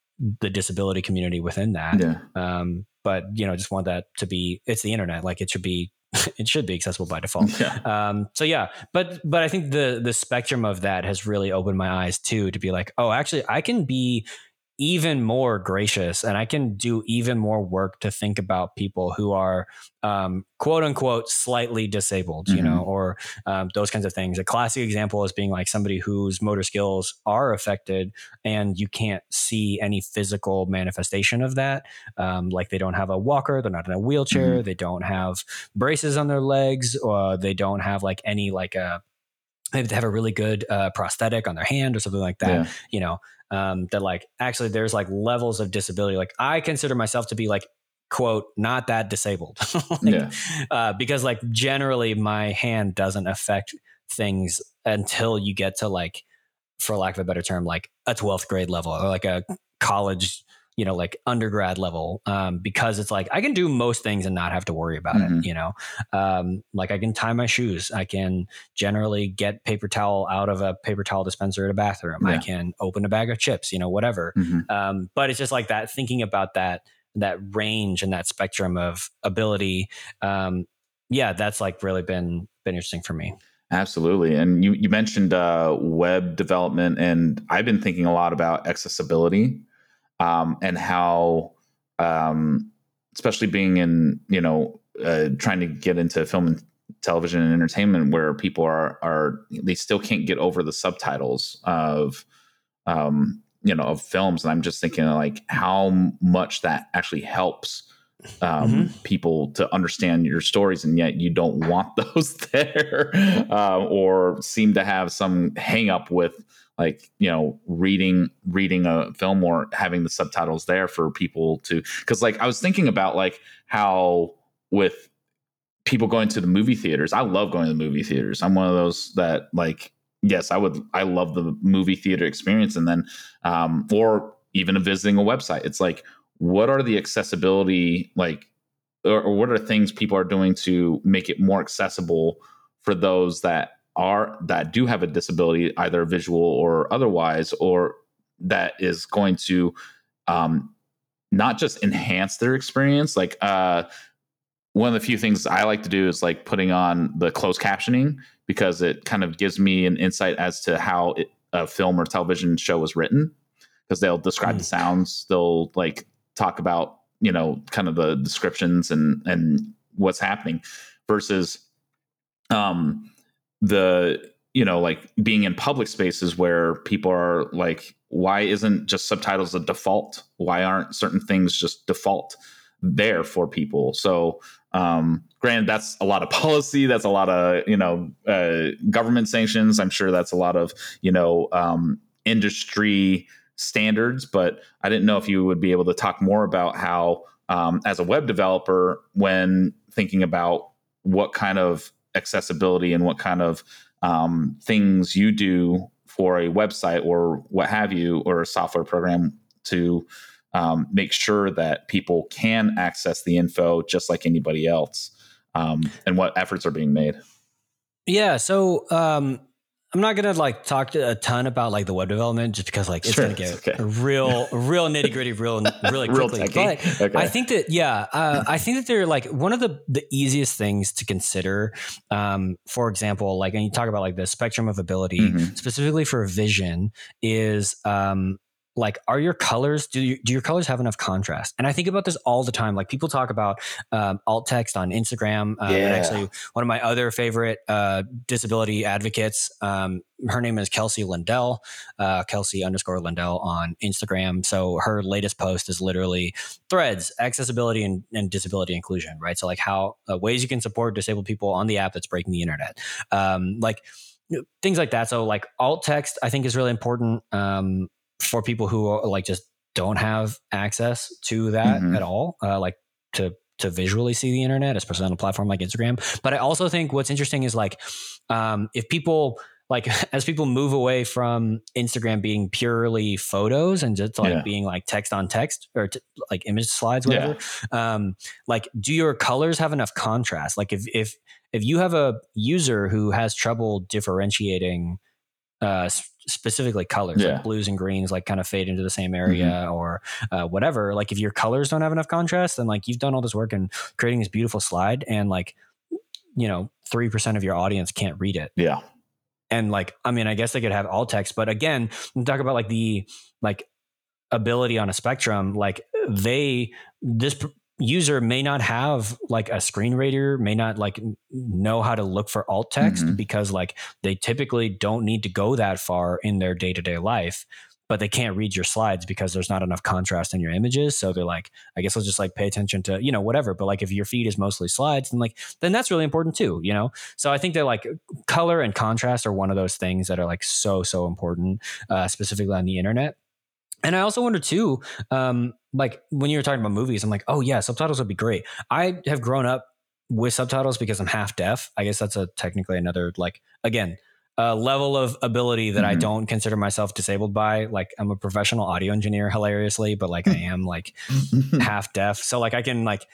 the disability community within that. yeah. Um, but you know, just want that to be it's the internet, like it should be it should be accessible by default. Yeah. Um, so yeah, but but I think the the spectrum of that has really opened my eyes too to be like, oh, actually, I can be even more gracious and I can do even more work to think about people who are um, quote unquote slightly disabled, you Mhm. know, or um, those kinds of things. A classic example is being like somebody whose motor skills are affected and you can't see any physical manifestation of that. Um, like they don't have a walker, they're not in a wheelchair, they don't have braces on their legs, or they don't have like any like a they have a really good uh, prosthetic on their hand or something like that. Yeah. You know, um, that like actually there's like levels of disability. Like I consider myself to be like quote not that disabled Like, Yeah. uh, because like generally my hand doesn't affect things until you get to like for lack of a better term like a 12th grade level or like a college you know like undergrad level um, because it's like i can do most things and not have to worry about Mhm. it you know um, like i can tie my shoes i can generally get paper towel out of a paper towel dispenser at a bathroom i can open a bag of chips you know whatever Mhm. um, but it's just like that thinking about that that range and that spectrum of ability um, yeah that's like really been been interesting for me Absolutely. And you, you mentioned uh, web development, and I've been thinking a lot about accessibility um, and how, um, especially being in, you know, uh, trying to get into film and television and entertainment where people are, are they still can't get over the subtitles of, um, you know, of films. And I'm just thinking like how much that actually helps um, people to understand your stories, and yet you don't want those there, um, or seem to have some hang up with like you know reading reading a film or having the subtitles there for people to because like I was thinking about like how with people going to the movie theaters, I love going to the movie theaters. I'm one of those that like yes, I would I love the movie theater experience, and then um, or even visiting a website. It's like what are the accessibility like or, or what are things people are doing to make it more accessible for those that are that do have a disability either visual or otherwise or that is going to um not just enhance their experience like uh one of the few things I like to do is like putting on the closed captioning because it kind of gives me an insight as to how it, a film or television show was written. Because they'll describe the sounds they'll like talk about you know kind of the descriptions and and what's happening versus um the you know like being in public spaces where people are like why isn't just subtitles a default? Why aren't certain things just default there for people? So um granted that's a lot of policy that's a lot of you know uh, government sanctions. I'm sure that's a lot of you know um industry standards, but I didn't know if you would be able to talk more about how, um, as a web developer, when thinking about what kind of accessibility and what kind of um, things you do for a website or what have you, or a software program to um, make sure that people can access the info just like anybody else, um, and what efforts are being made. Yeah. So um, I'm not gonna like talk a ton about like the web development just because like it's sure, gonna get okay. real, real nitty gritty, real really quickly. Real but okay. I think that yeah, uh, I think that they're like one of the the easiest things to consider. Um, for example, like and you talk about like the spectrum of ability mm-hmm. specifically for vision is um, like are your colors do, you, do your colors have enough contrast? And i think about this all the time. Like people talk about um, alt text on instagram uh, yeah. actually one of my other favorite uh, disability advocates um, her name is kelsey lindell uh, kelsey underscore lindell on instagram. So her latest post is literally threads accessibility and, and disability inclusion right? So like how uh, ways you can support disabled people on the app that's breaking the internet. Um, like things like that. So like alt text i think is really important. Um, for people who are, like just don't have access to that mm-hmm. at all, uh, like to to visually see the internet, especially on a platform like Instagram. But I also think what's interesting is like um, if people like as people move away from Instagram being purely photos and just like yeah. being like text on text or t- like image slides, whatever. Yeah. Um, like, do your colors have enough contrast? Like, if if if you have a user who has trouble differentiating uh, specifically colors yeah. like blues and greens like kind of fade into the same area mm-hmm. or uh, whatever like if your colors don't have enough contrast then like you've done all this work and creating this beautiful slide and like you know 3% of your audience can't read it yeah and like i mean i guess they could have alt text but again talk about like the like ability on a spectrum like they this user may not have like a screen reader may not like know how to look for alt text mm-hmm. because like they typically don't need to go that far in their day-to-day life but they can't read your slides because there's not enough contrast in your images. So they're like i guess i'll just like pay attention to you know whatever. But like if your feed is mostly slides then like then that's really important too you know? So i think that like color and contrast are one of those things that are like so so important uh, specifically on the internet and I also wonder too, um, like when you were talking about movies, I'm like, oh yeah, subtitles would be great. I have grown up with subtitles because I'm half deaf. I guess that's a technically another like again a level of ability that mm-hmm. I don't consider myself disabled by. Like I'm a professional audio engineer, hilariously, but like I am like half deaf, so like I can like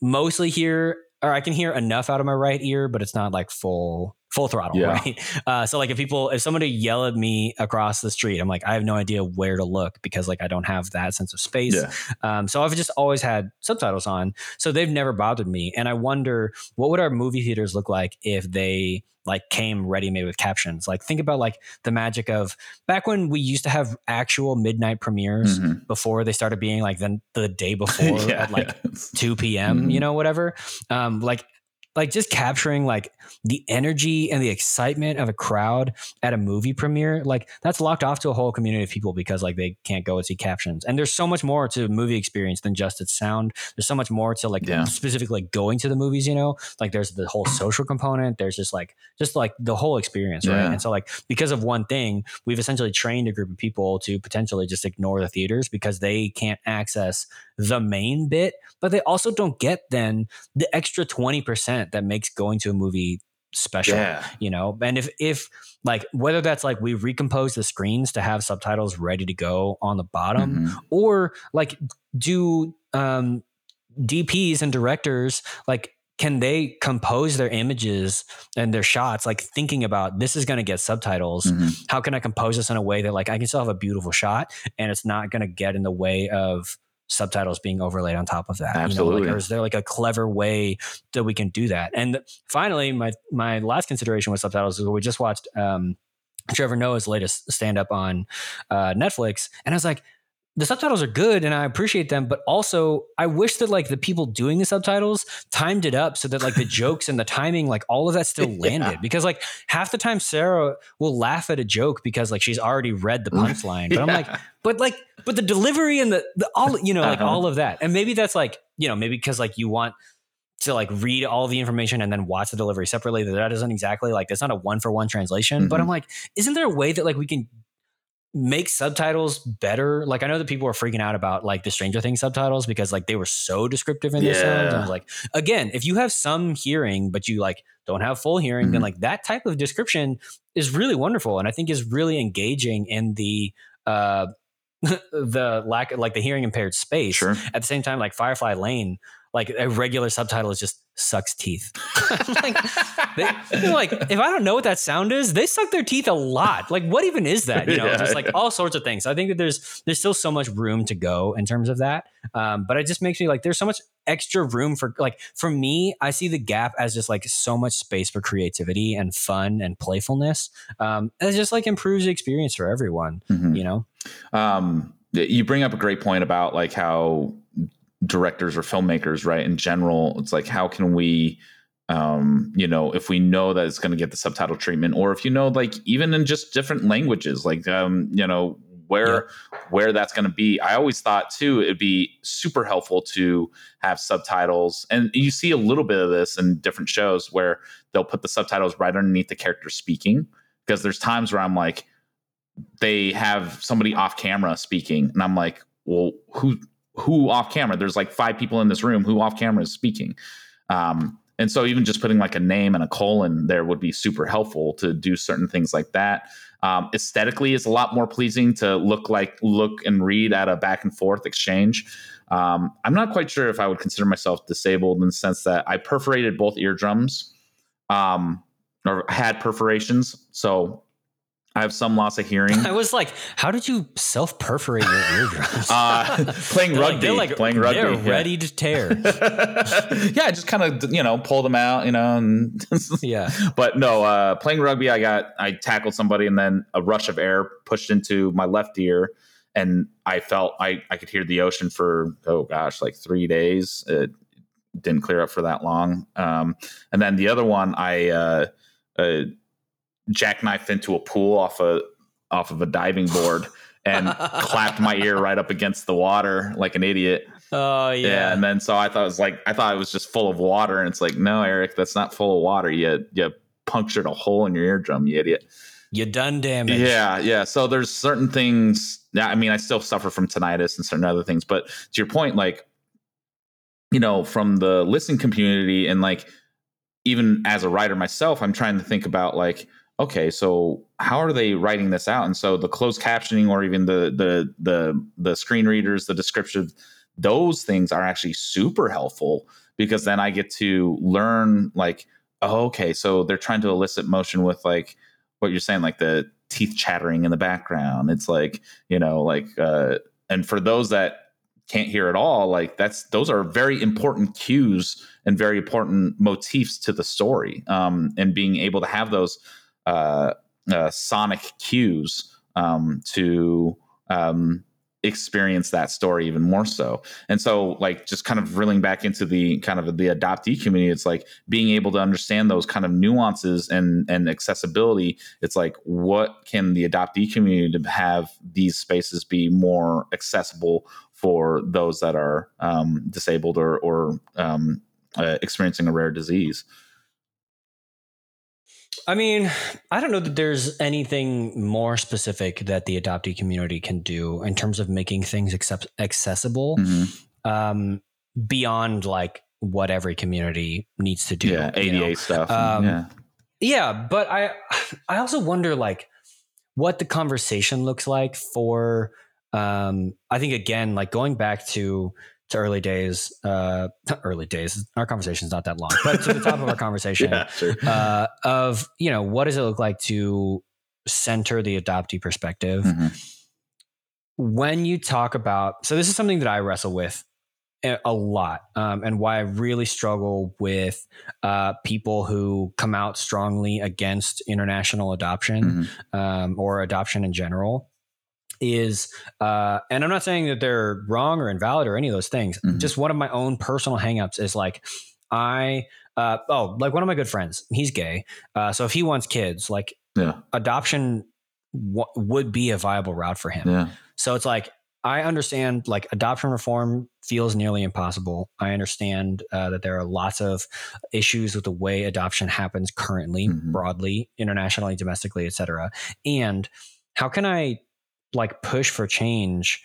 mostly hear or I can hear enough out of my right ear, but it's not like full full throttle, yeah. right? Uh, so like if people, if somebody yell at me across the street, I'm like, I have no idea where to look because like I don't have that sense of space. Yeah. Um, so I've just always had subtitles on, so they've never bothered me. And I wonder what would our movie theaters look like if they like came ready made with captions. Like think about like the magic of back when we used to have actual midnight premieres mm-hmm. before they started being like the, the day before yeah, at like 2 p.m. Mm-hmm. You know, whatever. Um, like like just capturing like the energy and the excitement of a crowd at a movie premiere like that's locked off to a whole community of people because like they can't go and see captions. And there's so much more to movie experience than just its sound. There's so much more to like yeah. specifically like going to the movies you know? Like there's the whole social component. There's just like just like the whole experience right? Yeah. and so like because of one thing we've essentially trained a group of people to potentially just ignore the theaters because they can't access the main bit but they also don't get then the extra 20% that makes going to a movie special yeah. you know and if if like whether that's like we recompose the screens to have subtitles ready to go on the bottom mm-hmm. or like do um dps and directors like can they compose their images and their shots like thinking about this is going to get subtitles mm-hmm. how can i compose this in a way that like i can still have a beautiful shot and it's not going to get in the way of subtitles being overlaid on top of that. Absolutely. You know, like, or is there like a clever way that we can do that? And finally, my my last consideration with subtitles is we just watched um, Trevor Noah's latest stand up on uh, Netflix, and I was like, the subtitles are good and I appreciate them, but also I wish that like the people doing the subtitles timed it up so that like the jokes and the timing, like all of that still landed. Yeah. Because like half the time Sarah will laugh at a joke because like she's already read the punchline. But yeah. I'm like, but like, but the delivery and the, the all, you know, like uh-huh. all of that. And maybe that's like, you know, maybe because like you want to like read all the information and then watch the delivery separately. That, isn't exactly like, that's not a one for one translation. Mm-hmm. But I'm like, isn't there a way that like we can make subtitles better. Like I know that people are freaking out about like the Stranger Things subtitles because like they were so descriptive in their Yeah. sounds. I was like, again, if you have some hearing but you like don't have full hearing, then Mhm. like that type of description is really wonderful and I think is really engaging in the uh the lack of like the hearing impaired space. Sure. At the same time, like Firefly Lane, like a regular subtitle is just sucks teeth. like, they, like, if I don't know what that sound is, they suck their teeth a lot. Like, what even is that? You know, Yeah, just like yeah. all sorts of things. I think that there's there's still so much room to go in terms of that. Um, but it just makes me like there's so much extra room for like for me, I see the gap as just like so much space for creativity and fun and playfulness. Um, and it just like improves the experience for everyone. Mhm. You know, um, you bring up a great point about like how directors or filmmakers, right? In general, it's like how can we, um, you know, if we know that it's going to get the subtitle treatment, or if you know, like even in just different languages, like um, you know, where where that's going to be. I always thought too it'd be super helpful to have subtitles, and you see a little bit of this in different shows where they'll put the subtitles right underneath the character speaking. Because there's times where I'm like, they have somebody off camera speaking and i'm like well who who off camera there's like five people in this room who off camera is speaking. Um and so even just putting like a name and a colon there would be super helpful to do certain things like that. Um, aesthetically is a lot more pleasing to look like look and read at a back and forth exchange. Um, i'm not quite sure if i would consider myself disabled in the sense that i perforated both eardrums um, or had perforations. So i have some loss of hearing I was like, how did you self perforate your eardrums? uh, playing They're rugby, they're like, playing rugby, They're yeah. ready to tear. yeah, just kind of you know pull them out, you know. And yeah. but no, uh, playing rugby, I got I tackled somebody, and then a rush of air pushed into my left ear, and I felt I I could hear the ocean for oh gosh, like three days. It didn't clear up for that long. Um, and then the other one, I uh, uh, jackknifed into a pool off a off of a diving board. And clapped my ear right up against the water like an idiot. Oh Yeah. yeah. And then so I thought it was like I thought it was just full of water. And it's like, no, Eric, that's not full of water. You you punctured a hole in your eardrum, you idiot. You done damage. Yeah, yeah. So there's certain things. Yeah, I mean, I still suffer from tinnitus and certain other things. But to your point, like, you know, from the listening community and like even as a writer myself, I'm trying to think about like, okay, so how are they writing this out? And so the closed captioning or even the the the the screen readers, the description, those things are actually super helpful because then I get to learn like, oh, okay, so they're trying to elicit motion with like what you're saying, like the teeth chattering in the background. It's like, you know, like uh and for those that can't hear at all, like that's those are very important cues and very important motifs to the story. Um and being able to have those uh, uh sonic cues um to um experience that story even more so. And so like just kind of reeling back into the kind of the adoptee community, it's like being able to understand those kind of nuances and and accessibility. It's like what can the adoptee community to have these spaces be more accessible for those that are um, disabled or or um, uh, experiencing a rare disease. I mean, I don't know that there's anything more specific that the adoptee community can do in terms of making things accept- accessible Mhm. um, beyond like what every community needs to do. Yeah, you know? ADA stuff. Um, yeah. Yeah, but I I also wonder like what the conversation looks like for um I think again like going back to to early days uh early days our conversation is not that long but to the top of our conversation Yeah, sure. uh of you know what does it look like to center the adoptee perspective Mhm. when you talk about so this is something that I wrestle with a lot um, and why I really struggle with uh, people who come out strongly against international adoption Mhm. um, or adoption in general is uh, and I'm not saying that they're wrong or invalid or any of those things Mhm. just one of my own personal hangups is like I uh, oh like one of my good friends he's gay uh, so if he wants kids like Yeah. adoption w- would be a viable route for him Yeah. so it's like I understand like adoption reform feels nearly impossible. I understand uh, that there are lots of issues with the way adoption happens currently, Mhm. broadly, internationally, domestically, et cetera. And how can I like push for change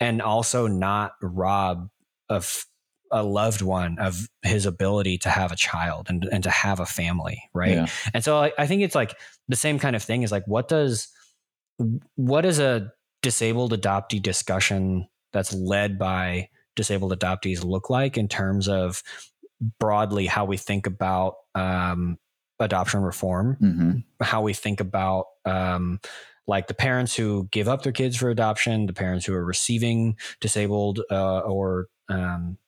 and also not rob of a loved one of his ability to have a child and, and to have a family right yeah. and so I, I think it's like the same kind of thing is like what does what does a disabled adoptee discussion that's led by disabled adoptees look like in terms of broadly how we think about um, adoption reform, mm-hmm. how we think about um, like the parents who give up their kids for adoption, the parents who are receiving disabled uh, or um,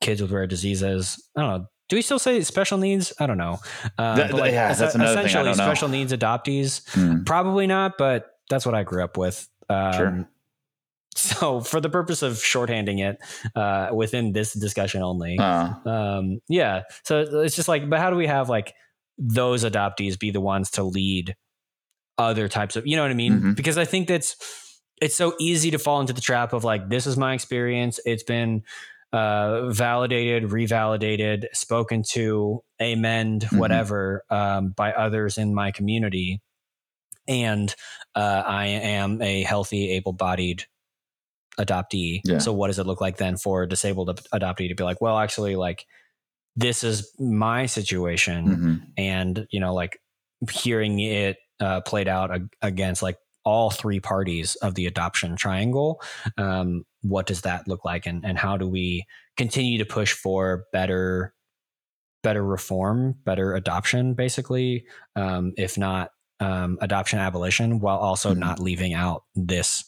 kids with rare diseases. I don't know. Do we still say special needs? I don't know. Uh, that, like, yeah, that's another essentially thing special needs adoptees. Mm. Probably not, but that's what I grew up with. Um, sure. So, for the purpose of shorthanding it uh, within this discussion only, uh. um, yeah. So it's just like, but how do we have like those adoptees be the ones to lead other types of, you know what I mean? Mm-hmm. Because I think that's it's so easy to fall into the trap of like, this is my experience. It's been uh, validated, revalidated, spoken to, amend, mm-hmm. whatever um, by others in my community, and uh, I am a healthy, able-bodied adoptee. Yeah. So what does it look like then for a disabled adoptee to be like, well, actually, like this is my situation, mm-hmm. and you know, like hearing it uh, played out ag- against like all three parties of the adoption triangle. Um, what does that look like, and and how do we continue to push for better better reform, better adoption, basically, um, if not um, adoption abolition, while also mm-hmm. not leaving out this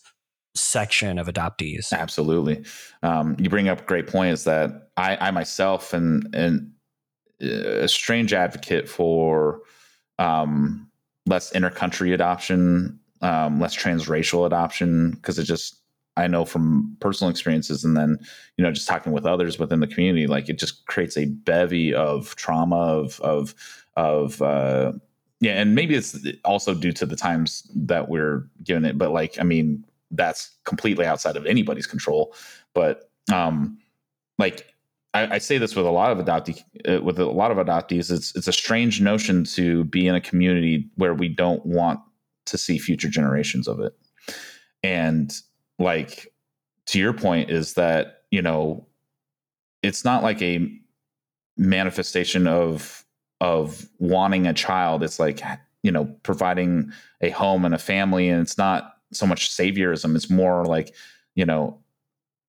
section of adoptees. Absolutely. Um, you bring up great points that I, I myself and and uh, a strange advocate for um, less intercountry adoption, um, less transracial adoption, because it just I know from personal experiences and then you know just talking with others within the community, like it just creates a bevy of trauma of of of uh, yeah, and maybe it's also due to the times that we're given it, but like I mean that's completely outside of anybody's control. But um, like I, I say this with a lot of adoptee uh, with a lot of adoptees, it's it's a strange notion to be in a community where we don't want to see future generations of it. And like to your point is that you know it's not like a manifestation of of wanting a child it's like you know providing a home and a family and it's not so much saviorism. It's more like, you know,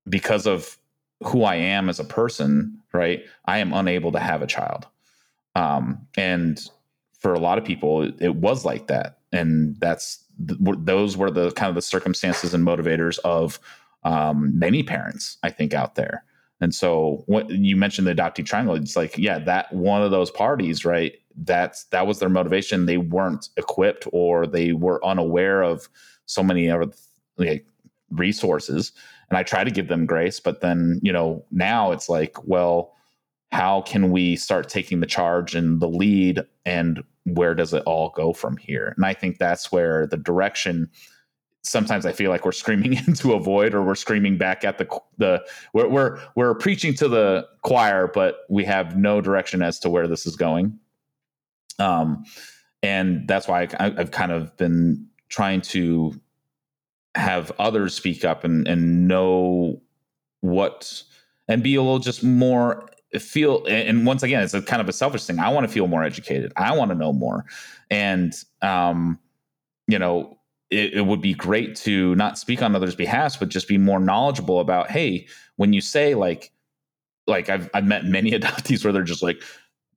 because of who I am as a person, right? I am unable to have a child. Um, and for a lot of people, it, it was like that. And that's those were the kind of the circumstances and motivators of um, many parents, I think, out there. And so, what you mentioned the adoptee triangle, it's like, yeah, that one of those parties, right? That's that was their motivation. They weren't equipped or they were unaware of so many other like, resources and i try to give them grace but then you know now it's like well how can we start taking the charge and the lead and where does it all go from here? And i think that's where the direction sometimes i feel like we're screaming into a void or we're screaming back at the the we're we're, we're preaching to the choir but we have no direction as to where this is going. Um and that's why I, i've kind of been trying to have others speak up and and know what and be a little just more feel and once again it's a kind of a selfish thing. I want to feel more educated. I want to know more. And um you know it, it, would be great to not speak on others behalf but just be more knowledgeable about hey when you say like like i've, I've met many adoptees where they're just like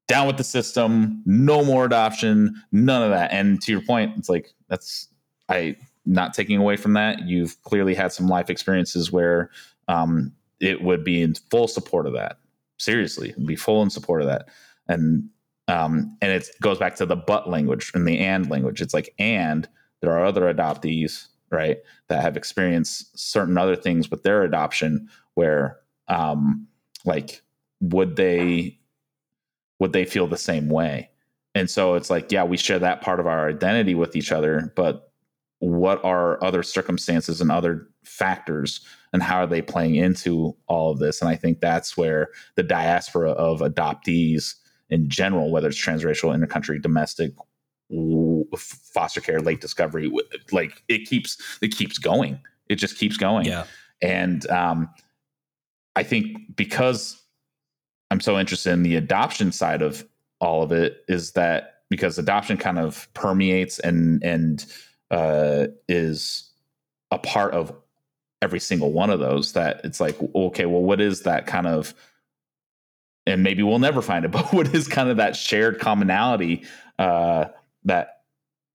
down with the system no more adoption none of that. And to your point it's like that's I not taking away from that, you've clearly had some life experiences where um, it would be in full support of that. Seriously, be full in support of that, and um, and it goes back to the but language and the and language. It's like and there are other adoptees, right, that have experienced certain other things with their adoption where, um, like, would they would they feel the same way? And so it's like, yeah, we share that part of our identity with each other, but what are other circumstances and other factors and how are they playing into all of this and i think that's where the diaspora of adoptees in general whether it's transracial intercountry domestic foster care, late discovery. Like it keeps it keeps going. It just keeps going. Yeah. And um, I think because I'm so interested in the adoption side of all of it, is that because adoption kind of permeates and and uh, is a part of every single one of those. That it's like, okay, well, what is that kind of and maybe we'll never find it, but what is kind of that shared commonality uh, that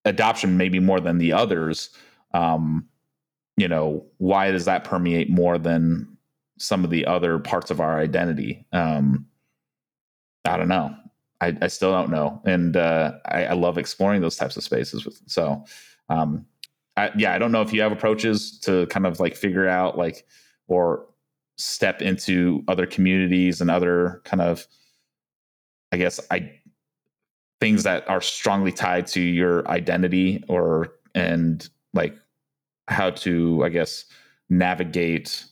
adoption maybe more than the others? Um, you know, why does that permeate more than some of the other parts of our identity? Um, I don't know. I, I still don't know, and uh, I, I, love exploring those types of spaces. With so, um, I, yeah, I don't know if you have approaches to kind of like figure out like or step into other communities and other kind of i guess i things that are strongly tied to your identity or and like how to i guess navigate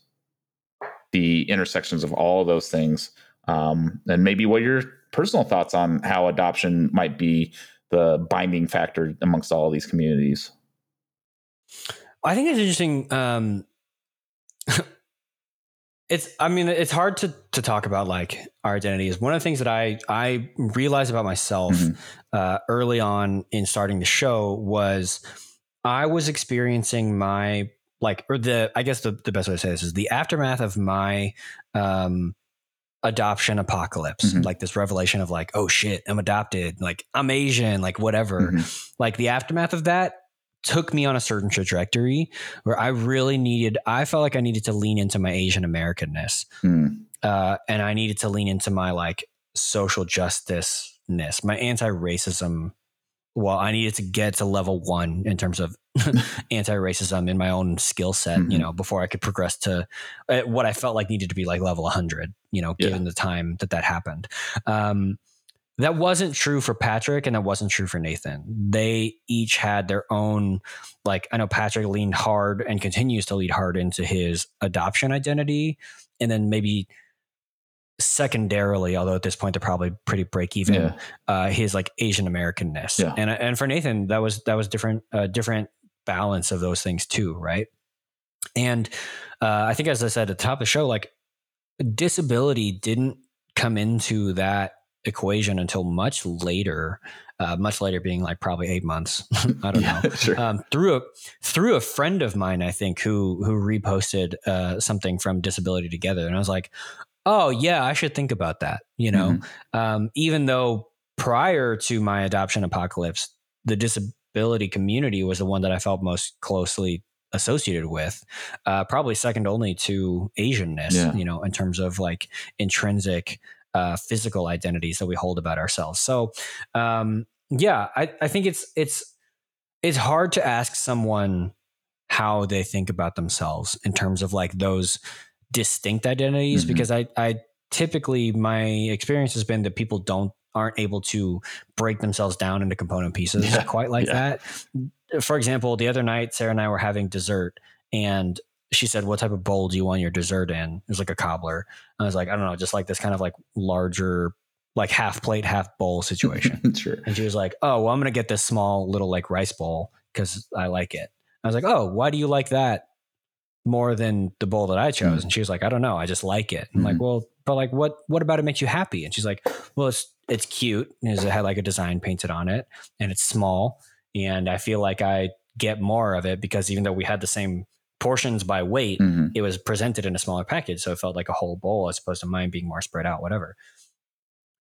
the intersections of all those things um, and maybe what your personal thoughts on how adoption might be the binding factor amongst all these communities i think it's interesting um, it's i mean it's hard to to talk about like our identities one of the things that i i realized about myself mm-hmm. uh, early on in starting the show was i was experiencing my like or the i guess the, the best way to say this is the aftermath of my um adoption apocalypse mm-hmm. like this revelation of like oh shit i'm adopted like i'm asian like whatever mm-hmm. like the aftermath of that took me on a certain trajectory where I really needed, I felt like I needed to lean into my Asian Americanness. Mm. Uh, and I needed to lean into my like social justice ness, my anti racism. Well, I needed to get to level one in terms of anti racism in my own skill set, mm-hmm. you know, before I could progress to uh, what I felt like needed to be like level 100, you know, given yeah. the time that that happened. Um, that wasn't true for Patrick and that wasn't true for Nathan. They each had their own, like, I know Patrick leaned hard and continues to lead hard into his adoption identity. And then maybe secondarily, although at this point they're probably pretty break even, yeah. uh, his like Asian Americanness. Yeah. And, and for Nathan, that was, that was different, uh, different balance of those things too. Right. And uh, I think, as I said at the top of the show, like disability didn't come into that equation until much later, uh, much later being like probably eight months. I don't yeah, know. Sure. Um, through a through a friend of mine, I think who who reposted uh, something from Disability Together, and I was like, oh yeah, I should think about that. You know, mm-hmm. um, even though prior to my adoption apocalypse, the disability community was the one that I felt most closely associated with, uh, probably second only to Asianness, yeah. you know, in terms of like intrinsic uh, physical identities that we hold about ourselves. So, um, yeah, I, I think it's it's it's hard to ask someone how they think about themselves in terms of like those distinct identities mm-hmm. because I I typically my experience has been that people don't aren't able to break themselves down into component pieces yeah. quite like yeah. that. For example, the other night Sarah and I were having dessert and she said, "What type of bowl do you want your dessert in?" It was like a cobbler. I was like, "I don't know, just like this kind of like larger, like half plate, half bowl situation." sure. And she was like, "Oh, well, I'm gonna get this small little like rice bowl because I like it." I was like, "Oh, why do you like that more than the bowl that I chose?" Mm-hmm. And she was like, "I don't know, I just like it." I'm mm-hmm. like, "Well, but like, what what about it makes you happy?" And she's like, "Well, it's it's cute, because it had like a design painted on it, and it's small, and I feel like I." get more of it because even though we had the same portions by weight, mm-hmm. it was presented in a smaller package. So it felt like a whole bowl as opposed to mine being more spread out, whatever.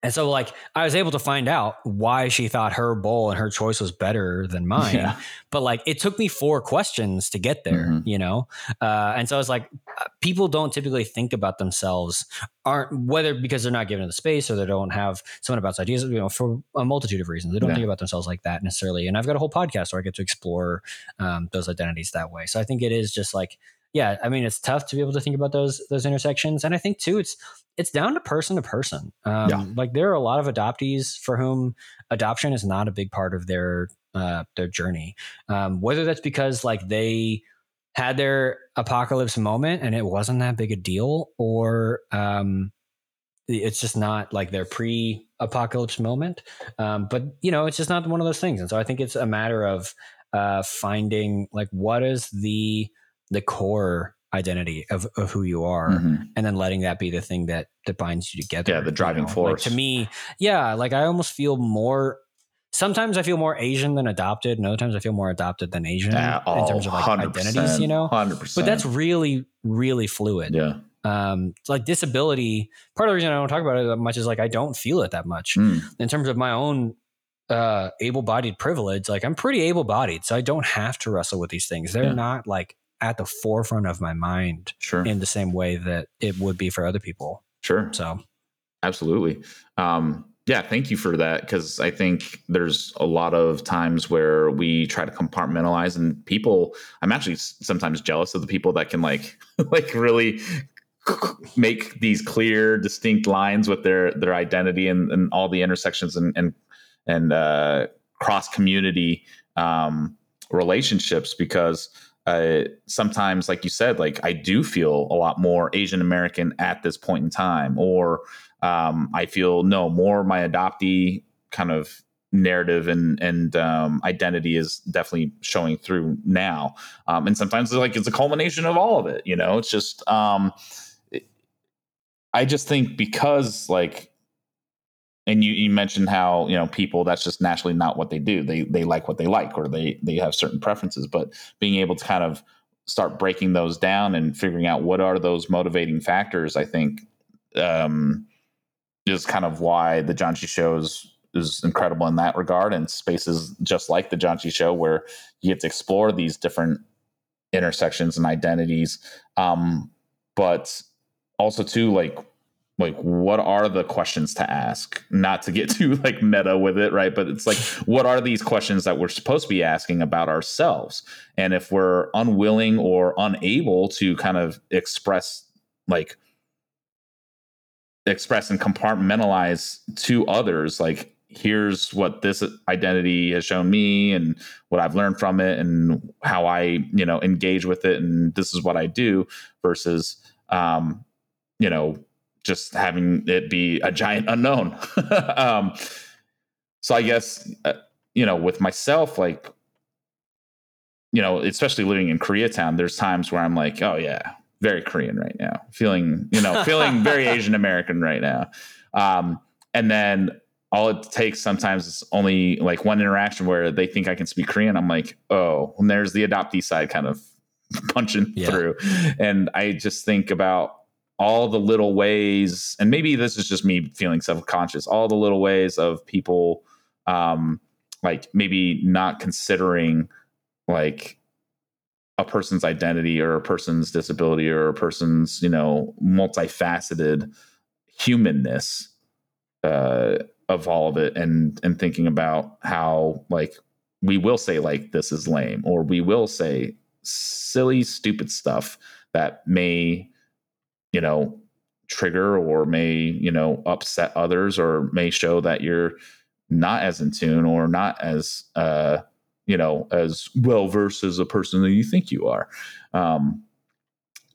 And so, like, I was able to find out why she thought her bowl and her choice was better than mine. Yeah. But like, it took me four questions to get there, mm-hmm. you know? Uh, and so I was like, uh, people don't typically think about themselves, aren't whether because they're not given the space or they don't have someone about ideas, you know, for a multitude of reasons. They don't yeah. think about themselves like that necessarily. And I've got a whole podcast where I get to explore um, those identities that way. So I think it is just like, yeah, I mean, it's tough to be able to think about those those intersections, and I think too, it's it's down to person to person. Um, yeah. Like there are a lot of adoptees for whom adoption is not a big part of their uh, their journey. Um, whether that's because like they had their apocalypse moment and it wasn't that big a deal, or um, it's just not like their pre-apocalypse moment. Um, but you know, it's just not one of those things. And so I think it's a matter of uh, finding like what is the the core identity of, of who you are mm-hmm. and then letting that be the thing that that binds you together yeah the driving you know? force like to me yeah like i almost feel more sometimes i feel more asian than adopted and other times i feel more adopted than asian yeah, oh, in terms of like identities you know 100% but that's really really fluid yeah um like disability part of the reason i don't talk about it that much is like i don't feel it that much mm. in terms of my own uh able-bodied privilege like i'm pretty able-bodied so i don't have to wrestle with these things they're yeah. not like at the forefront of my mind sure. in the same way that it would be for other people. Sure. So absolutely. Um, yeah, thank you for that. Cause I think there's a lot of times where we try to compartmentalize and people, I'm actually sometimes jealous of the people that can like, like really make these clear, distinct lines with their, their identity and, and all the intersections and, and, and, uh, cross community, um, relationships because, uh, sometimes, like you said, like I do feel a lot more Asian American at this point in time, or um, I feel no more my adoptee kind of narrative and and um, identity is definitely showing through now. Um, and sometimes it's like it's a culmination of all of it. You know, it's just um, it, I just think because like and you, you mentioned how you know people that's just naturally not what they do. They they like what they like or they they have certain preferences. But being able to kind of start breaking those down and figuring out what are those motivating factors i think um is kind of why the Janchi show is is incredible in that regard. And spaces just like the Janchi show where you get to explore these different intersections and identities. Um but also too like like what are the questions to ask? Not to get too like meta with it right? But it's like what are these questions that we're supposed to be asking about ourselves? And if we're unwilling or unable to kind of express like express and compartmentalize to others like here's what this identity has shown me and what I've learned from it and how I, you know, engage with it and this is what I do versus um, you know, just having it be a giant unknown. um, so I guess uh, you know, with myself, like you know, especially living in Koreatown, there's times where I'm like, oh yeah, very Korean right now, feeling you know, feeling very Asian American right now. Um, and then all it takes sometimes is only like one interaction where they think I can speak Korean. I'm like, oh, and there's the adoptee side kind of punching yeah. through. And I just think about all the little ways, and maybe this is just me feeling self conscious, all the little ways of people, um, like maybe not considering like a person's identity or a person's disability or a person's, you know, multifaceted humanness uh, of all of it and and thinking about how like we will say like this is lame or we will say silly stupid stuff that may you know, trigger or may, you know, upset others or may show that you're not as in tune or not as, uh, you know, as well versed as a person that you think you are. Um,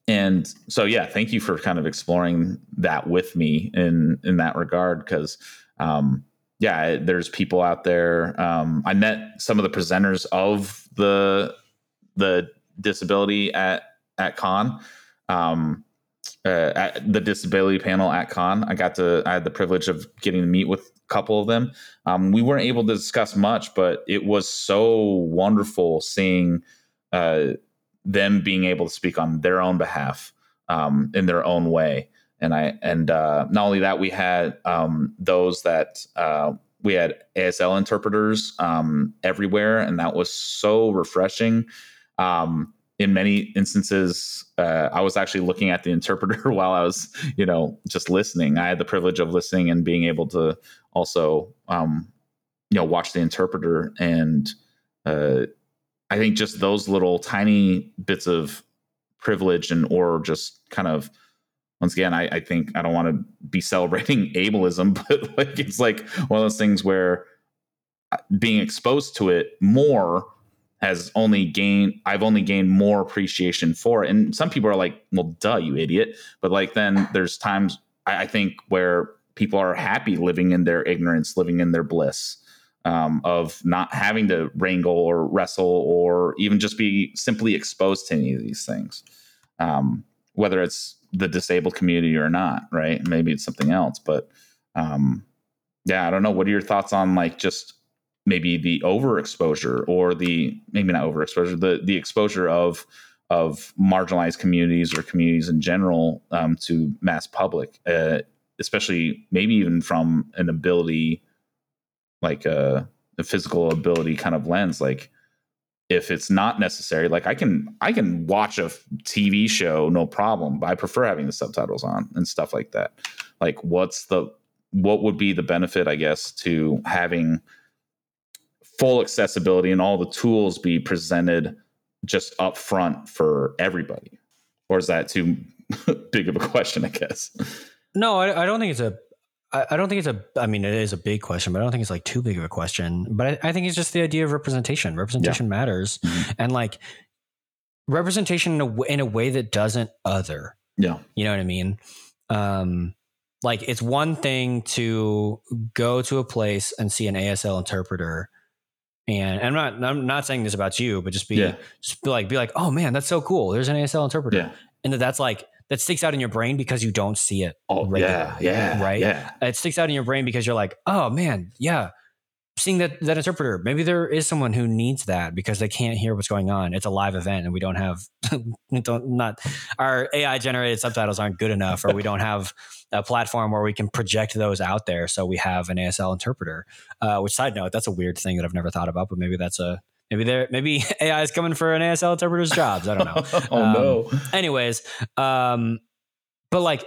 and so, yeah, thank you for kind of exploring that with me in in that regard because, um, yeah, there's people out there. Um, I met some of the presenters of the the disability at at KAAN. Um, uh, at the disability panel at KAAN. I got to I had the privilege of getting to meet with a couple of them. Um, we weren't able to discuss much, but it was so wonderful seeing uh, them being able to speak on their own behalf um, in their own way. And I and uh, not only that, we had um, those that uh, we had ASL interpreters um, everywhere, and that was so refreshing. Um, in many instances, uh, I was actually looking at the interpreter while I was, you know, just listening. I had the privilege of listening and being able to also, um, you know, watch the interpreter. And uh, I think just those little tiny bits of privilege and or just kind of once again, I, I think I don't want to be celebrating ableism, but like it's like one of those things where uh, being exposed to it more has only gained I've only gained more appreciation for it. And some people are like, well, duh, you idiot. But like then there's times I, I think where people are happy living in their ignorance, living in their bliss. Um, of not having to wrangle or wrestle or even just be simply exposed to any of these things, um, whether it's the disabled community or not, right? Maybe it's something else, but um, yeah, I don't know. What are your thoughts on like just maybe the overexposure or the maybe not overexposure, the the exposure of of marginalized communities or communities in general um, to mass public, uh, especially maybe even from an ability like a, uh, a physical ability kind of lens, like if it's not necessary like i can i can watch a tv show no problem but i prefer having the subtitles on and stuff like that. Like what's the what would be the benefit i guess to having full accessibility and all the tools be presented just up front for everybody or is that too big of a question i guess no I, I don't think it's a I don't think it's a. I mean, it is a big question, but I don't think it's like too big of a question. But I, I think it's just the idea of representation. Representation yeah. matters, mm-hmm. and like representation in a, in a way that doesn't other. Yeah, you know what I mean. Um, like it's one thing to go to a place and see an ASL interpreter and, I'm not I'm not saying this about you, but just be yeah. just be like be like, oh man, that's so cool. There's an ASL interpreter, yeah. and that that's like that sticks out in your brain because you don't see it. Oh yeah, yeah, right. Yeah, it sticks out in your brain because you're like, oh man, yeah, seeing that that interpreter maybe there is someone who needs that because they can't hear what's going on it's a live event and we don't have don't not our ai generated subtitles aren't good enough or we don't have a platform where we can project those out there so we have an asl interpreter uh, which side note that's a weird thing that i've never thought about but maybe that's a maybe there maybe ai is coming for an asl interpreter's jobs i don't know oh um, no anyways um but like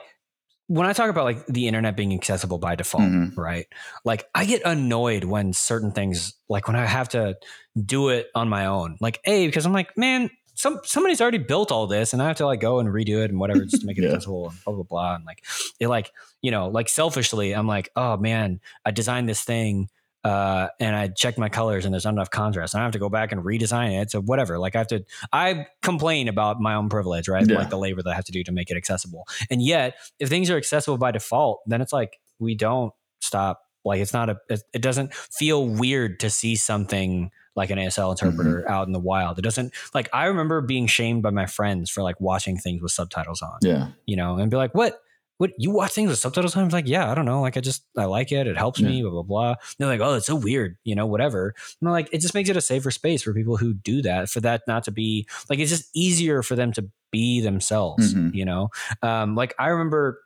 when I talk about like the internet being accessible by default, mm-hmm. right? Like I get annoyed when certain things, like when I have to do it on my own, like a because I'm like, man, some somebody's already built all this, and I have to like go and redo it and whatever just to make it yeah. accessible and blah blah blah. And like it, like you know, like selfishly, I'm like, oh man, I designed this thing uh, and I checked my colors and there's not enough contrast. And I have to go back and redesign it. So whatever. Like I have to, I complain about my own privilege, right? Yeah. Like the labor that I have to do to make it accessible. And yet, if things are accessible by default, then it's like we don't stop. Like it's not a, it doesn't feel weird to see something like an ASL interpreter mm-hmm. out in the wild. It doesn't like I remember being shamed by my friends for like watching things with subtitles on. Yeah. You know, and be like, what? what you watch things with subtitles on? I'm like, yeah, I don't know. Like I just I like it. It helps yeah. me, blah, blah, blah. And they're like, oh, it's so weird, you know, whatever. And I'm like, it just makes it a safer space for people who do that, for that not to be like it's just easier for them to be themselves, mm-hmm. you know? Um, like I remember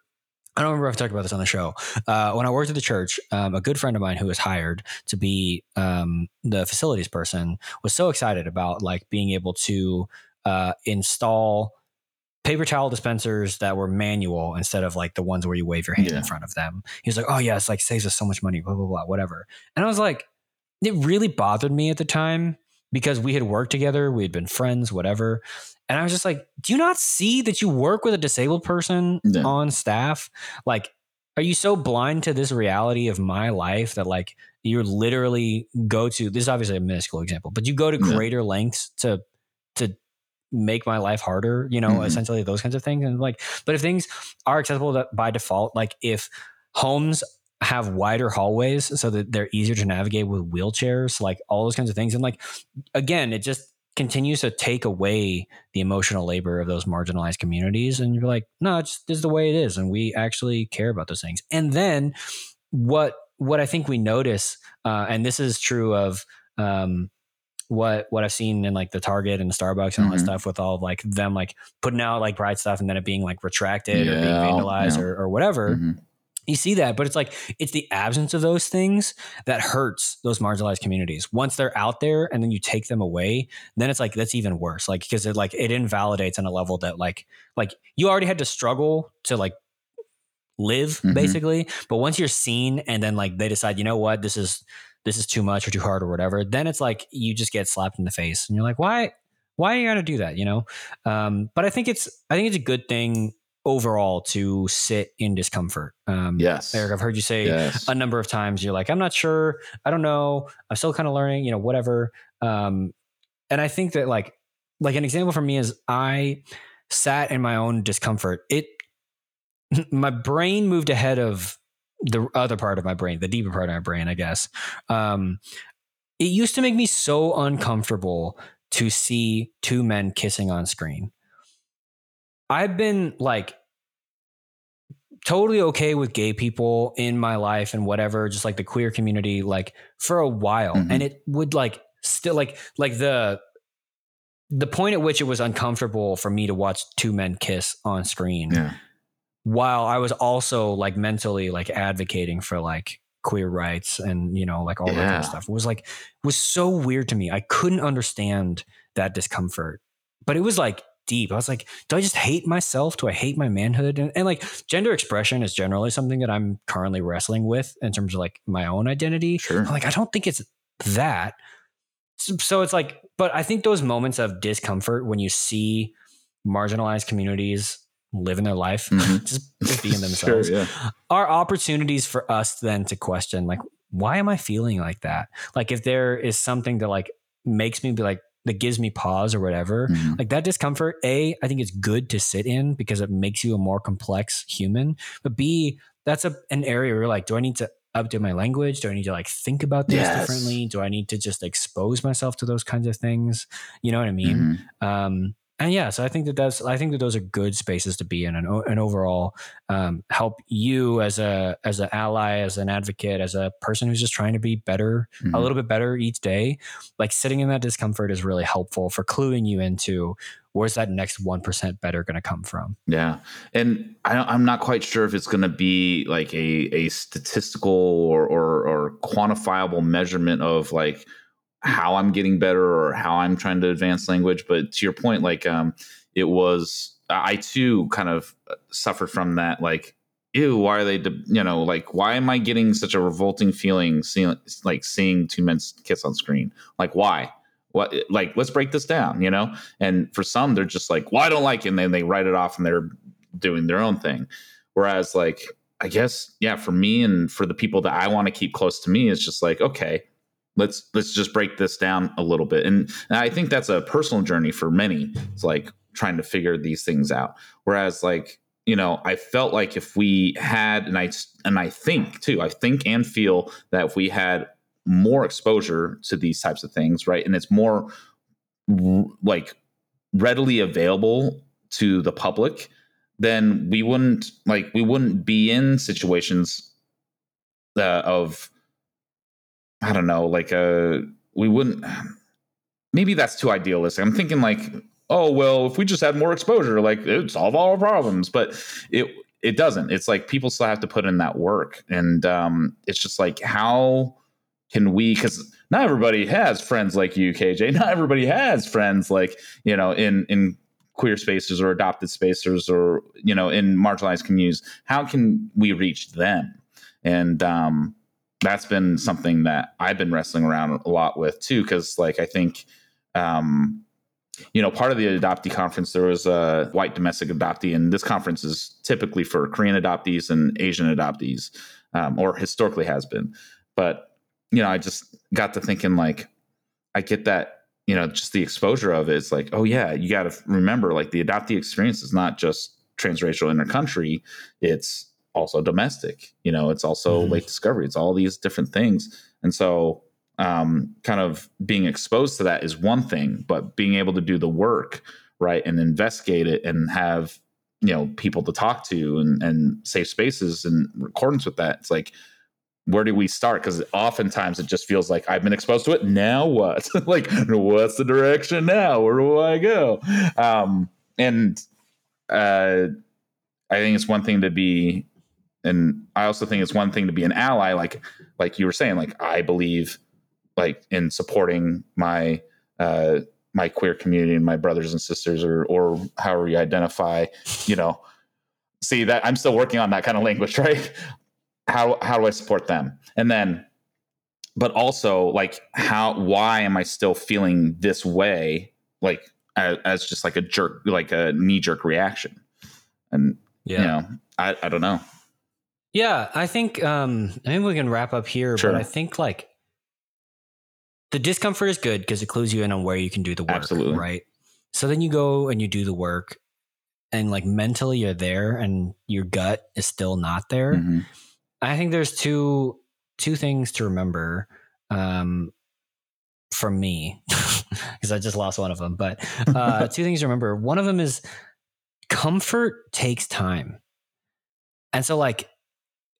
I don't remember if I've talked about this on the show. Uh, when I worked at the church, um, a good friend of mine who was hired to be um, the facilities person was so excited about like being able to uh, install paper towel dispensers that were manual instead of like the ones where you wave your hand yeah. in front of them. He was like, "Oh yeah, it's like saves us so much money." Blah blah blah, whatever. And I was like, it really bothered me at the time because we had worked together, we had been friends, whatever. And I was just like, "Do you not see that you work with a disabled person yeah. on staff? Like, are you so blind to this reality of my life that like you're literally go to this is obviously a minuscule example, but you go to greater lengths to to make my life harder, you know, mm-hmm. essentially those kinds of things. And like, but if things are accessible by default, like if homes have wider hallways so that they're easier to navigate with wheelchairs, like all those kinds of things. And like, again, it just continues to take away the emotional labor of those marginalized communities. And you're like, no, it's this is the way it is. And we actually care about those things. And then what, what I think we notice, uh, and this is true of, um, what what I've seen in like the Target and the Starbucks and all mm-hmm. that stuff with all of like them like putting out like bright stuff and then it being like retracted yeah, or being vandalized yeah. or, or whatever. Mm-hmm. You see that, but it's like it's the absence of those things that hurts those marginalized communities. Once they're out there and then you take them away, then it's like that's even worse. Like because it like it invalidates on a level that like like you already had to struggle to like live mm-hmm. basically, but once you're seen and then like they decide, you know what, this is this is too much or too hard or whatever, then it's like you just get slapped in the face and you're like, why, why are you gonna do that? You know? Um, but I think it's, I think it's a good thing overall to sit in discomfort. Um, yes. Erik, I've heard you say yes. a number of times, you're like, I'm not sure. I don't know. I'm still kind of learning, you know, whatever. Um, and I think that like, like an example for me is I sat in my own discomfort. It my brain moved ahead of the other part of my brain, the deeper part of my brain, I guess. Um, it used to make me so uncomfortable to see two men kissing on screen. I've been like totally okay with gay people in my life and whatever, just like the queer community, like for a while. Mhm. And it would like still like like the the point at which it was uncomfortable for me to watch two men kiss on screen Yeah. while I was also like mentally like advocating for like queer rights and you know like all that kind of stuff was like was so weird to me. I couldn't understand that discomfort. But it was like deep. I was like, do I just hate myself? Do I hate my manhood? And, and like gender expression is generally something that I'm currently wrestling with in terms of like my own identity. Sure. I'm like, I don't think it's that. So, so it's like, but I think those moments of discomfort when you see marginalized communities living their life, Mhm. just, just being themselves, Sure, yeah. are opportunities for us then to question, like, why am I feeling like that? Like, if there is something that like makes me be like, that gives me pause or whatever, Mhm. like that discomfort, A, I think it's good to sit in because it makes you a more complex human. But B, that's a an area where you're like, do I need to update my language? Do I need to like think about things Yes. differently? Do I need to just expose myself to those kinds of things? You know what I mean? Mhm. Um, and yeah, so I think that that's I think that those are good spaces to be in, and, and overall um, help you as a as an ally, as an advocate, as a person who's just trying to be better, a Mhm. little bit better each day. Like sitting in that discomfort is really helpful for cluing you into where's that next one percent better going to come from. Yeah, and I, I'm not quite sure if it's going to be like a a statistical or, or or quantifiable measurement of like how I'm getting better or how I'm trying to advance language. But to your point, like um, it was I too kind of suffered from that. Like, ew, why are they? de- You know, like why am I getting such a revolting feeling seeing like seeing two men kiss on screen? Like why? What like let's break this down, you know? And for some, they're just like, well, I don't like it, and then they write it off and they're doing their own thing. Whereas, like, I guess, yeah, for me and for the people that I want to keep close to me, it's just like, okay, let's let's just break this down a little bit. And, I think that's a personal journey for many. It's like trying to figure these things out. Whereas, like, you know, I felt like if we had, and I and I think too, I think and feel that if we had more exposure to these types of things, right, and it's more like readily available to the public, then we wouldn't like we wouldn't be in situations uh, of I don't know, like uh we wouldn't. Maybe that's too idealistic. I'm thinking like, oh well, if we just had more exposure, like it'd solve all our problems. But it it doesn't. It's like people still have to put in that work, and um, it's just like how can we? Because not everybody has friends like you, KJ. Not everybody has friends like you know in in queer spaces or adopted spaces or you know in marginalized communities. How can we reach them? And um, that's been something that I've been wrestling around a lot with too. Because like I think. Um, you know, part of the adoptee conference, there was a white domestic adoptee, and this conference is typically for Korean adoptees and Asian adoptees, um, or historically has been. But you know, I just got to thinking, like, I get that, you know, just the exposure of it. It's like, oh yeah, you got to remember, like, the adoptee experience is not just transracial intercountry; it's also domestic. You know, it's also Mhm. late discovery. It's all these different things, and so um, kind of being exposed to that is one thing, but being able to do the work, right, and investigate it and have you know people to talk to and and safe spaces in accordance with that, it's like where do we start? Because oftentimes it just feels like I've been exposed to it. Now what? like what's the direction now? Where do I go? Um, and uh, I think it's one thing to be, and I also think it's one thing to be an ally. Like like you were saying, like I believe like in supporting my uh my queer community and my brothers and sisters or or however you identify you know. See that i'm still working on that kind of language right? How how do i support them? And then but also like how why am i still feeling this way like as, as just like a jerk like a knee jerk reaction? And you know i i don't know Yeah, I think um think we can wrap up here, Sure. but I think like the discomfort is good because it clues you in on where you can do the work. Absolutely. Right. So then you go and you do the work. and like mentally you're there and your gut is still not there. Mhm. I think there's two two things to remember um, from me because I just lost one of them. But uh, two things to remember. One of them is comfort takes time, and so like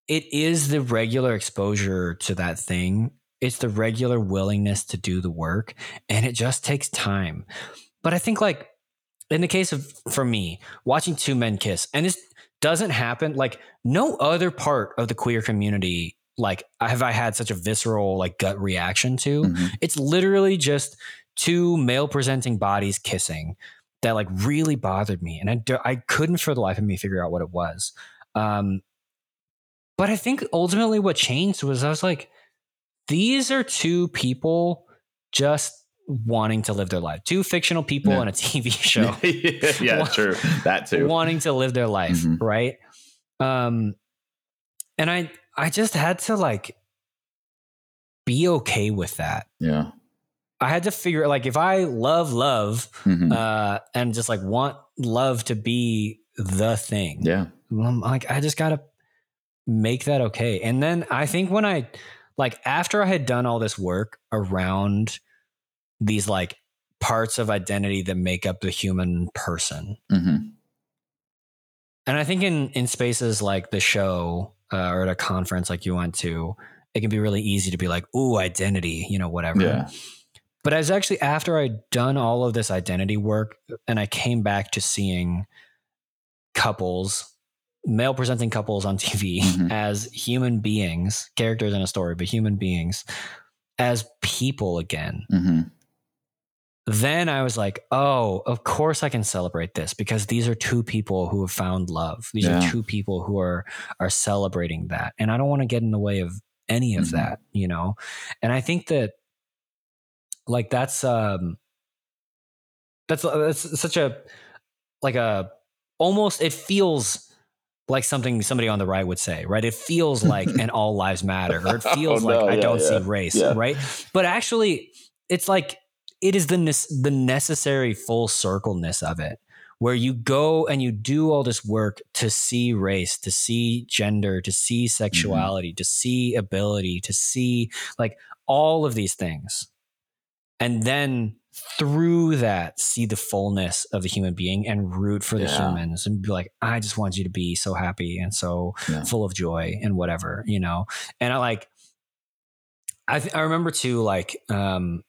it is the regular exposure to that thing. It's the regular willingness to do the work, and it just takes time. But I think like in the case of for me watching two men kiss, and this doesn't happen like no other part of the queer community like have I had such a visceral like gut reaction to. Mhm. It's literally just two male presenting bodies kissing that like really bothered me, and I I couldn't for the life of me figure out what it was. Um, but I think ultimately what changed was I was like, these are two people just wanting to live their life, two fictional people Yeah. on a TV show yeah, true. That too. wanting to live their life, Mhm. right? Um, and I I just had to like be okay with that. Yeah. I had to figure like if I love love Mhm. uh, and just like want love to be the thing, yeah. I'm like I just gotta make that okay. And then I think when I like after I had done all this work around these like parts of identity that make up the human person, hmm and I think in in spaces like the show uh, or at a conference like you went to, it can be really easy to be like, "Ooh, identity," you know, whatever. Yeah. But I was actually after I'd done all of this identity work, and I came back to seeing couples, male presenting couples on TV Mhm. as human beings, characters in a story, but human beings as people again hmm then I was like, oh, of course I can celebrate this because these are two people who have found love. These Yeah. are two people who are are celebrating that. And I don't want to get in the way of any of Mhm. that, you know? And I think that like that's um that's that's such a like a almost it feels like something somebody on the right would say, right? It feels like an all lives matter, or it oh, feels Oh, like no, I yeah, don't see race, yeah. right? But actually, it's like it is the nes- the necessary full circleness of it, where you go and you do all this work to see race, to see gender, to see mm-hmm. sexuality, to see ability, to see like all of these things, and then through that see the fullness of the human being and root for the Yeah. humans and be like i just want you to be so happy and so Yeah. full of joy and whatever you know and i like i th- i remember too like um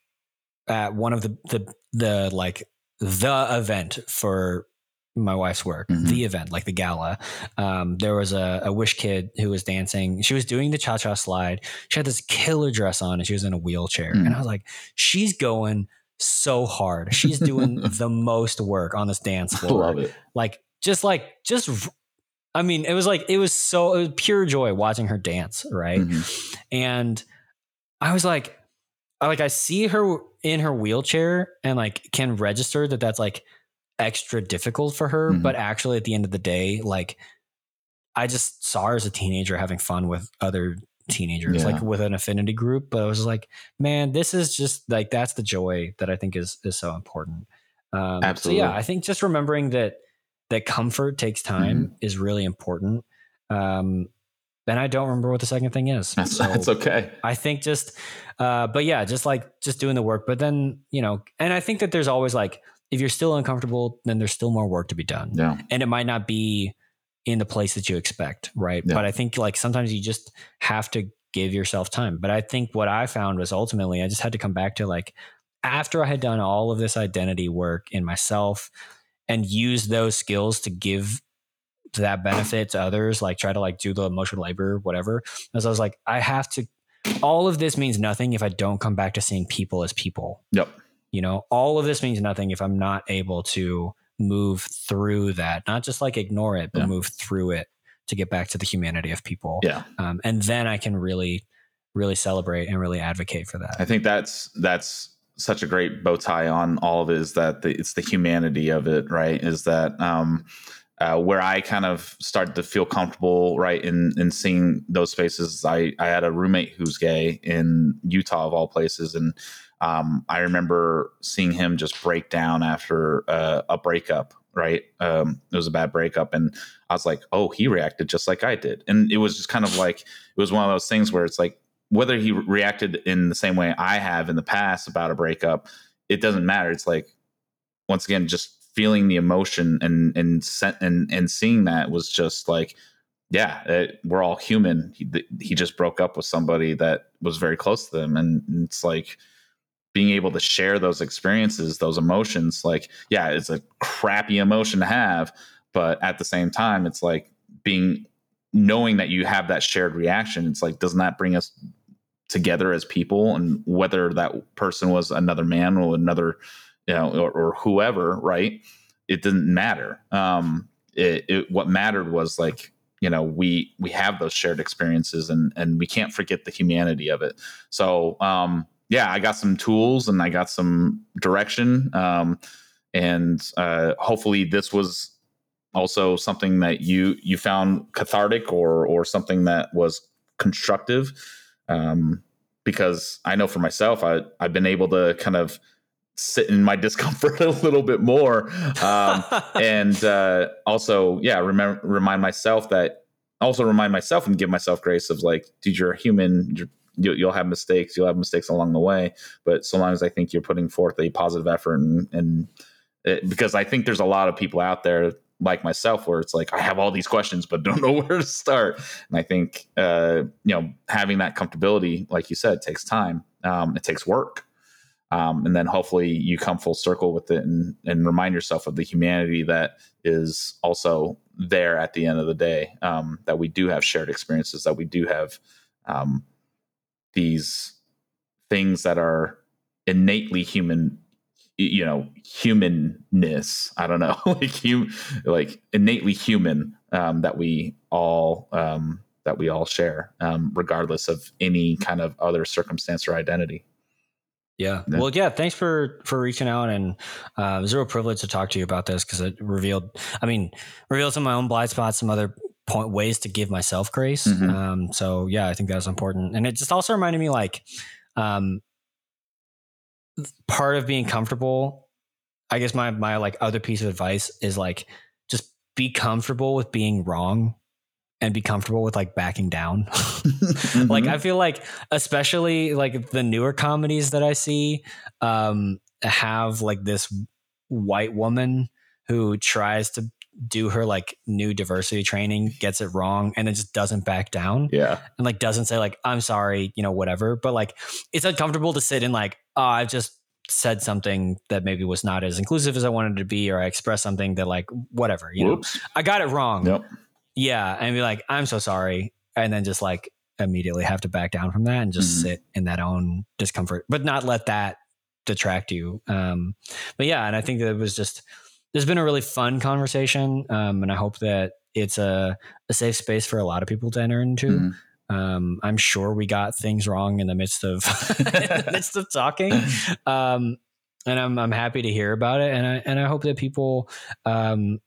at one of the the the like the event for my wife's work Mhm. the event like the gala um there was a, a wish kid who was dancing she was doing the cha-cha slide she had this killer dress on and she was in a wheelchair Mm. and i was like she's going so hard she's doing the most work on this dance I floor love it. like just like just I mean it was like it was so it was pure joy watching her dance right Mhm. and i was like I like i see her in her wheelchair and like can register that that's like extra difficult for her Mhm. but actually at the end of the day like i just saw her as a teenager having fun with other teenagers Yeah. like with an affinity group but i was like man this is just like that's the joy that i think is is so important um Absolutely. so yeah i think just remembering that that comfort takes time Mm-hmm. is really important um and i don't remember what the second thing is That's, so that's okay. I think just, uh, but yeah, just like just doing the work. But then you know, and I think that there's always like, if you're still uncomfortable, then there's still more work to be done, Yeah. and it might not be in the place that you expect, right? Yeah. But I think like sometimes you just have to give yourself time. But I think what I found was ultimately I just had to come back to like after I had done all of this identity work in myself and use those skills to give that benefit to others, like try to like do the emotional labor, whatever. As I was like, I have to. All of this means nothing if I don't come back to seeing people as people. Yep. You know, all of this means nothing if I'm not able to move through that, not just like ignore it, but Yeah. move through it to get back to the humanity of people. Yeah. Um, and then I can really, really celebrate and really advocate for that. I think that's that's such a great bow tie on all of it is that the, it's the humanity of it, right? Is that um, uh, where I kind of started to feel comfortable, right, in in seeing those spaces. I I had a roommate who's gay in Utah of all places, and um, I remember seeing him just break down after uh, a breakup, right? Um, it was a bad breakup, and I was like, oh, he reacted just like I did, and it was just kind of like it was one of those things where it's like whether he reacted in the same way I have in the past about a breakup, it doesn't matter. It's like once again, just feeling the emotion and and and and seeing that was just like yeah, it, we're all human. He, he just broke up with somebody that was very close to them, and it's like being able to share those experiences, those emotions. Like, yeah, it's a crappy emotion to have, but at the same time, it's like being knowing that you have that shared reaction. It's like, doesn't that bring us together as people? And whether that person was another man or another, you know, or, or whoever, right? It didn't matter. Um, it, it what mattered was like you know we we have those shared experiences and and we can't forget the humanity of it so um yeah i got some tools and i got some direction um and uh hopefully this was also something that you you found cathartic or or something that was constructive um because i know for myself i i've been able to kind of sit in my discomfort a little bit more um, and uh, also yeah remember remind myself that also remind myself and give myself grace of like dude you're a human you're, you'll have mistakes you'll have mistakes along the way but so long as i think you're putting forth a positive effort and, and it, because i think there's a lot of people out there like myself where it's like i have all these questions but don't know where to start. And i think uh, you know having that comfortability like you said takes time. Um, it takes work. Um, and then hopefully you come full circle with it and, and remind yourself of the humanity that is also there at the end of the day um, that we do have shared experiences that we do have um, these things that are innately human you know humanness i don't know like hum, like innately human um, that we all um, that we all share um, regardless of any kind of other circumstance or identity yeah. yeah. Well, yeah. Thanks for for reaching out, and uh, it was a real privilege to talk to you about this because it revealed, I mean, revealed some of my own blind spots, some other point ways to give myself grace. Mm-hmm. Um, so yeah, I think that was important, and it just also reminded me like, um, part of being comfortable. I guess my my like other piece of advice is like just be comfortable with being wrong and be comfortable with like backing down. mm-hmm. Like I feel like especially like the newer comedies that I see um have like this white woman who tries to do her like new diversity training, gets it wrong, and then just doesn't back down. Yeah. And like doesn't say like, I'm sorry, you know, whatever. But like it's uncomfortable to sit in like, oh, I've just said something that maybe was not as inclusive as I wanted to be, or I expressed something that like whatever, you Whoops. know, I got it wrong. Yep. Yeah, and be like, I'm so sorry, and then just like immediately have to back down from that and just mm-hmm. sit in that own discomfort, but not let that detract you. Um, but yeah, and I think that it was just there's been a really fun conversation, um, and I hope that it's a, a safe space for a lot of people to enter into. Mm-hmm. Um, I'm sure we got things wrong in the midst of the midst of talking, um, and I'm I'm happy to hear about it, and I and I hope that people um,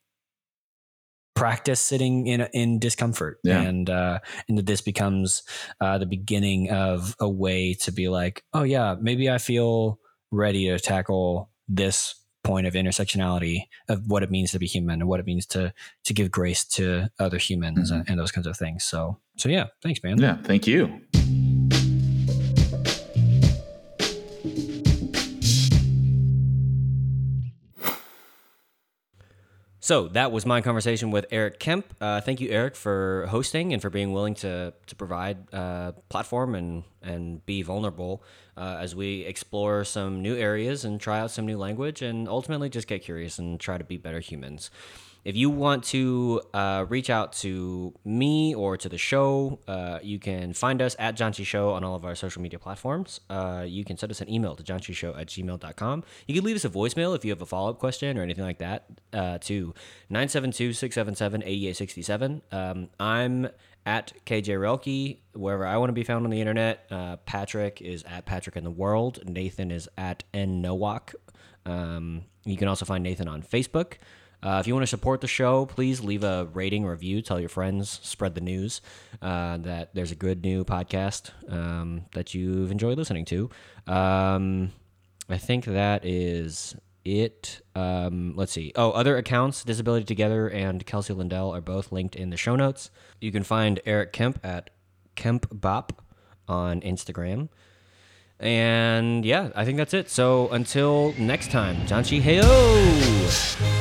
practice sitting in in discomfort yeah. and uh and that this becomes uh the beginning of a way to be like oh yeah maybe i feel ready to tackle this point of intersectionality of what it means to be human and what it means to to give grace to other humans mm-hmm. and, and those kinds of things. So so yeah thanks man. Yeah thank you So that was my conversation with Erik Kemp. Uh, thank you, Erik, for hosting and for being willing to to provide a uh, platform and and be vulnerable uh, as we explore some new areas and try out some new language and ultimately just get curious and try to be better humans. If you want to uh, reach out to me or to the show, uh, you can find us at Janchi Show on all of our social media platforms. Uh, you can send us an email to janchishow at gmail.com. You can leave us a voicemail if you have a follow up question or anything like that uh, to 972 677 8867. Um, I'm at KJ Relke, wherever I want to be found on the internet. Uh, Patrick is at Patrick in the World. Nathan is at N Nowack. Um, you can also find Nathan on Facebook. Uh, if you want to support the show, please leave a rating, review, tell your friends, spread the news uh, that there's a good new podcast um, that you've enjoyed listening to. Um, I think that is it. Um, let's see. Oh, other accounts, Disability Together and Kelsey Lindell are both linked in the show notes. You can find Erik Kemp at Kemp Bop on Instagram. And yeah, I think that's it. So until next time, Janchi Heyo!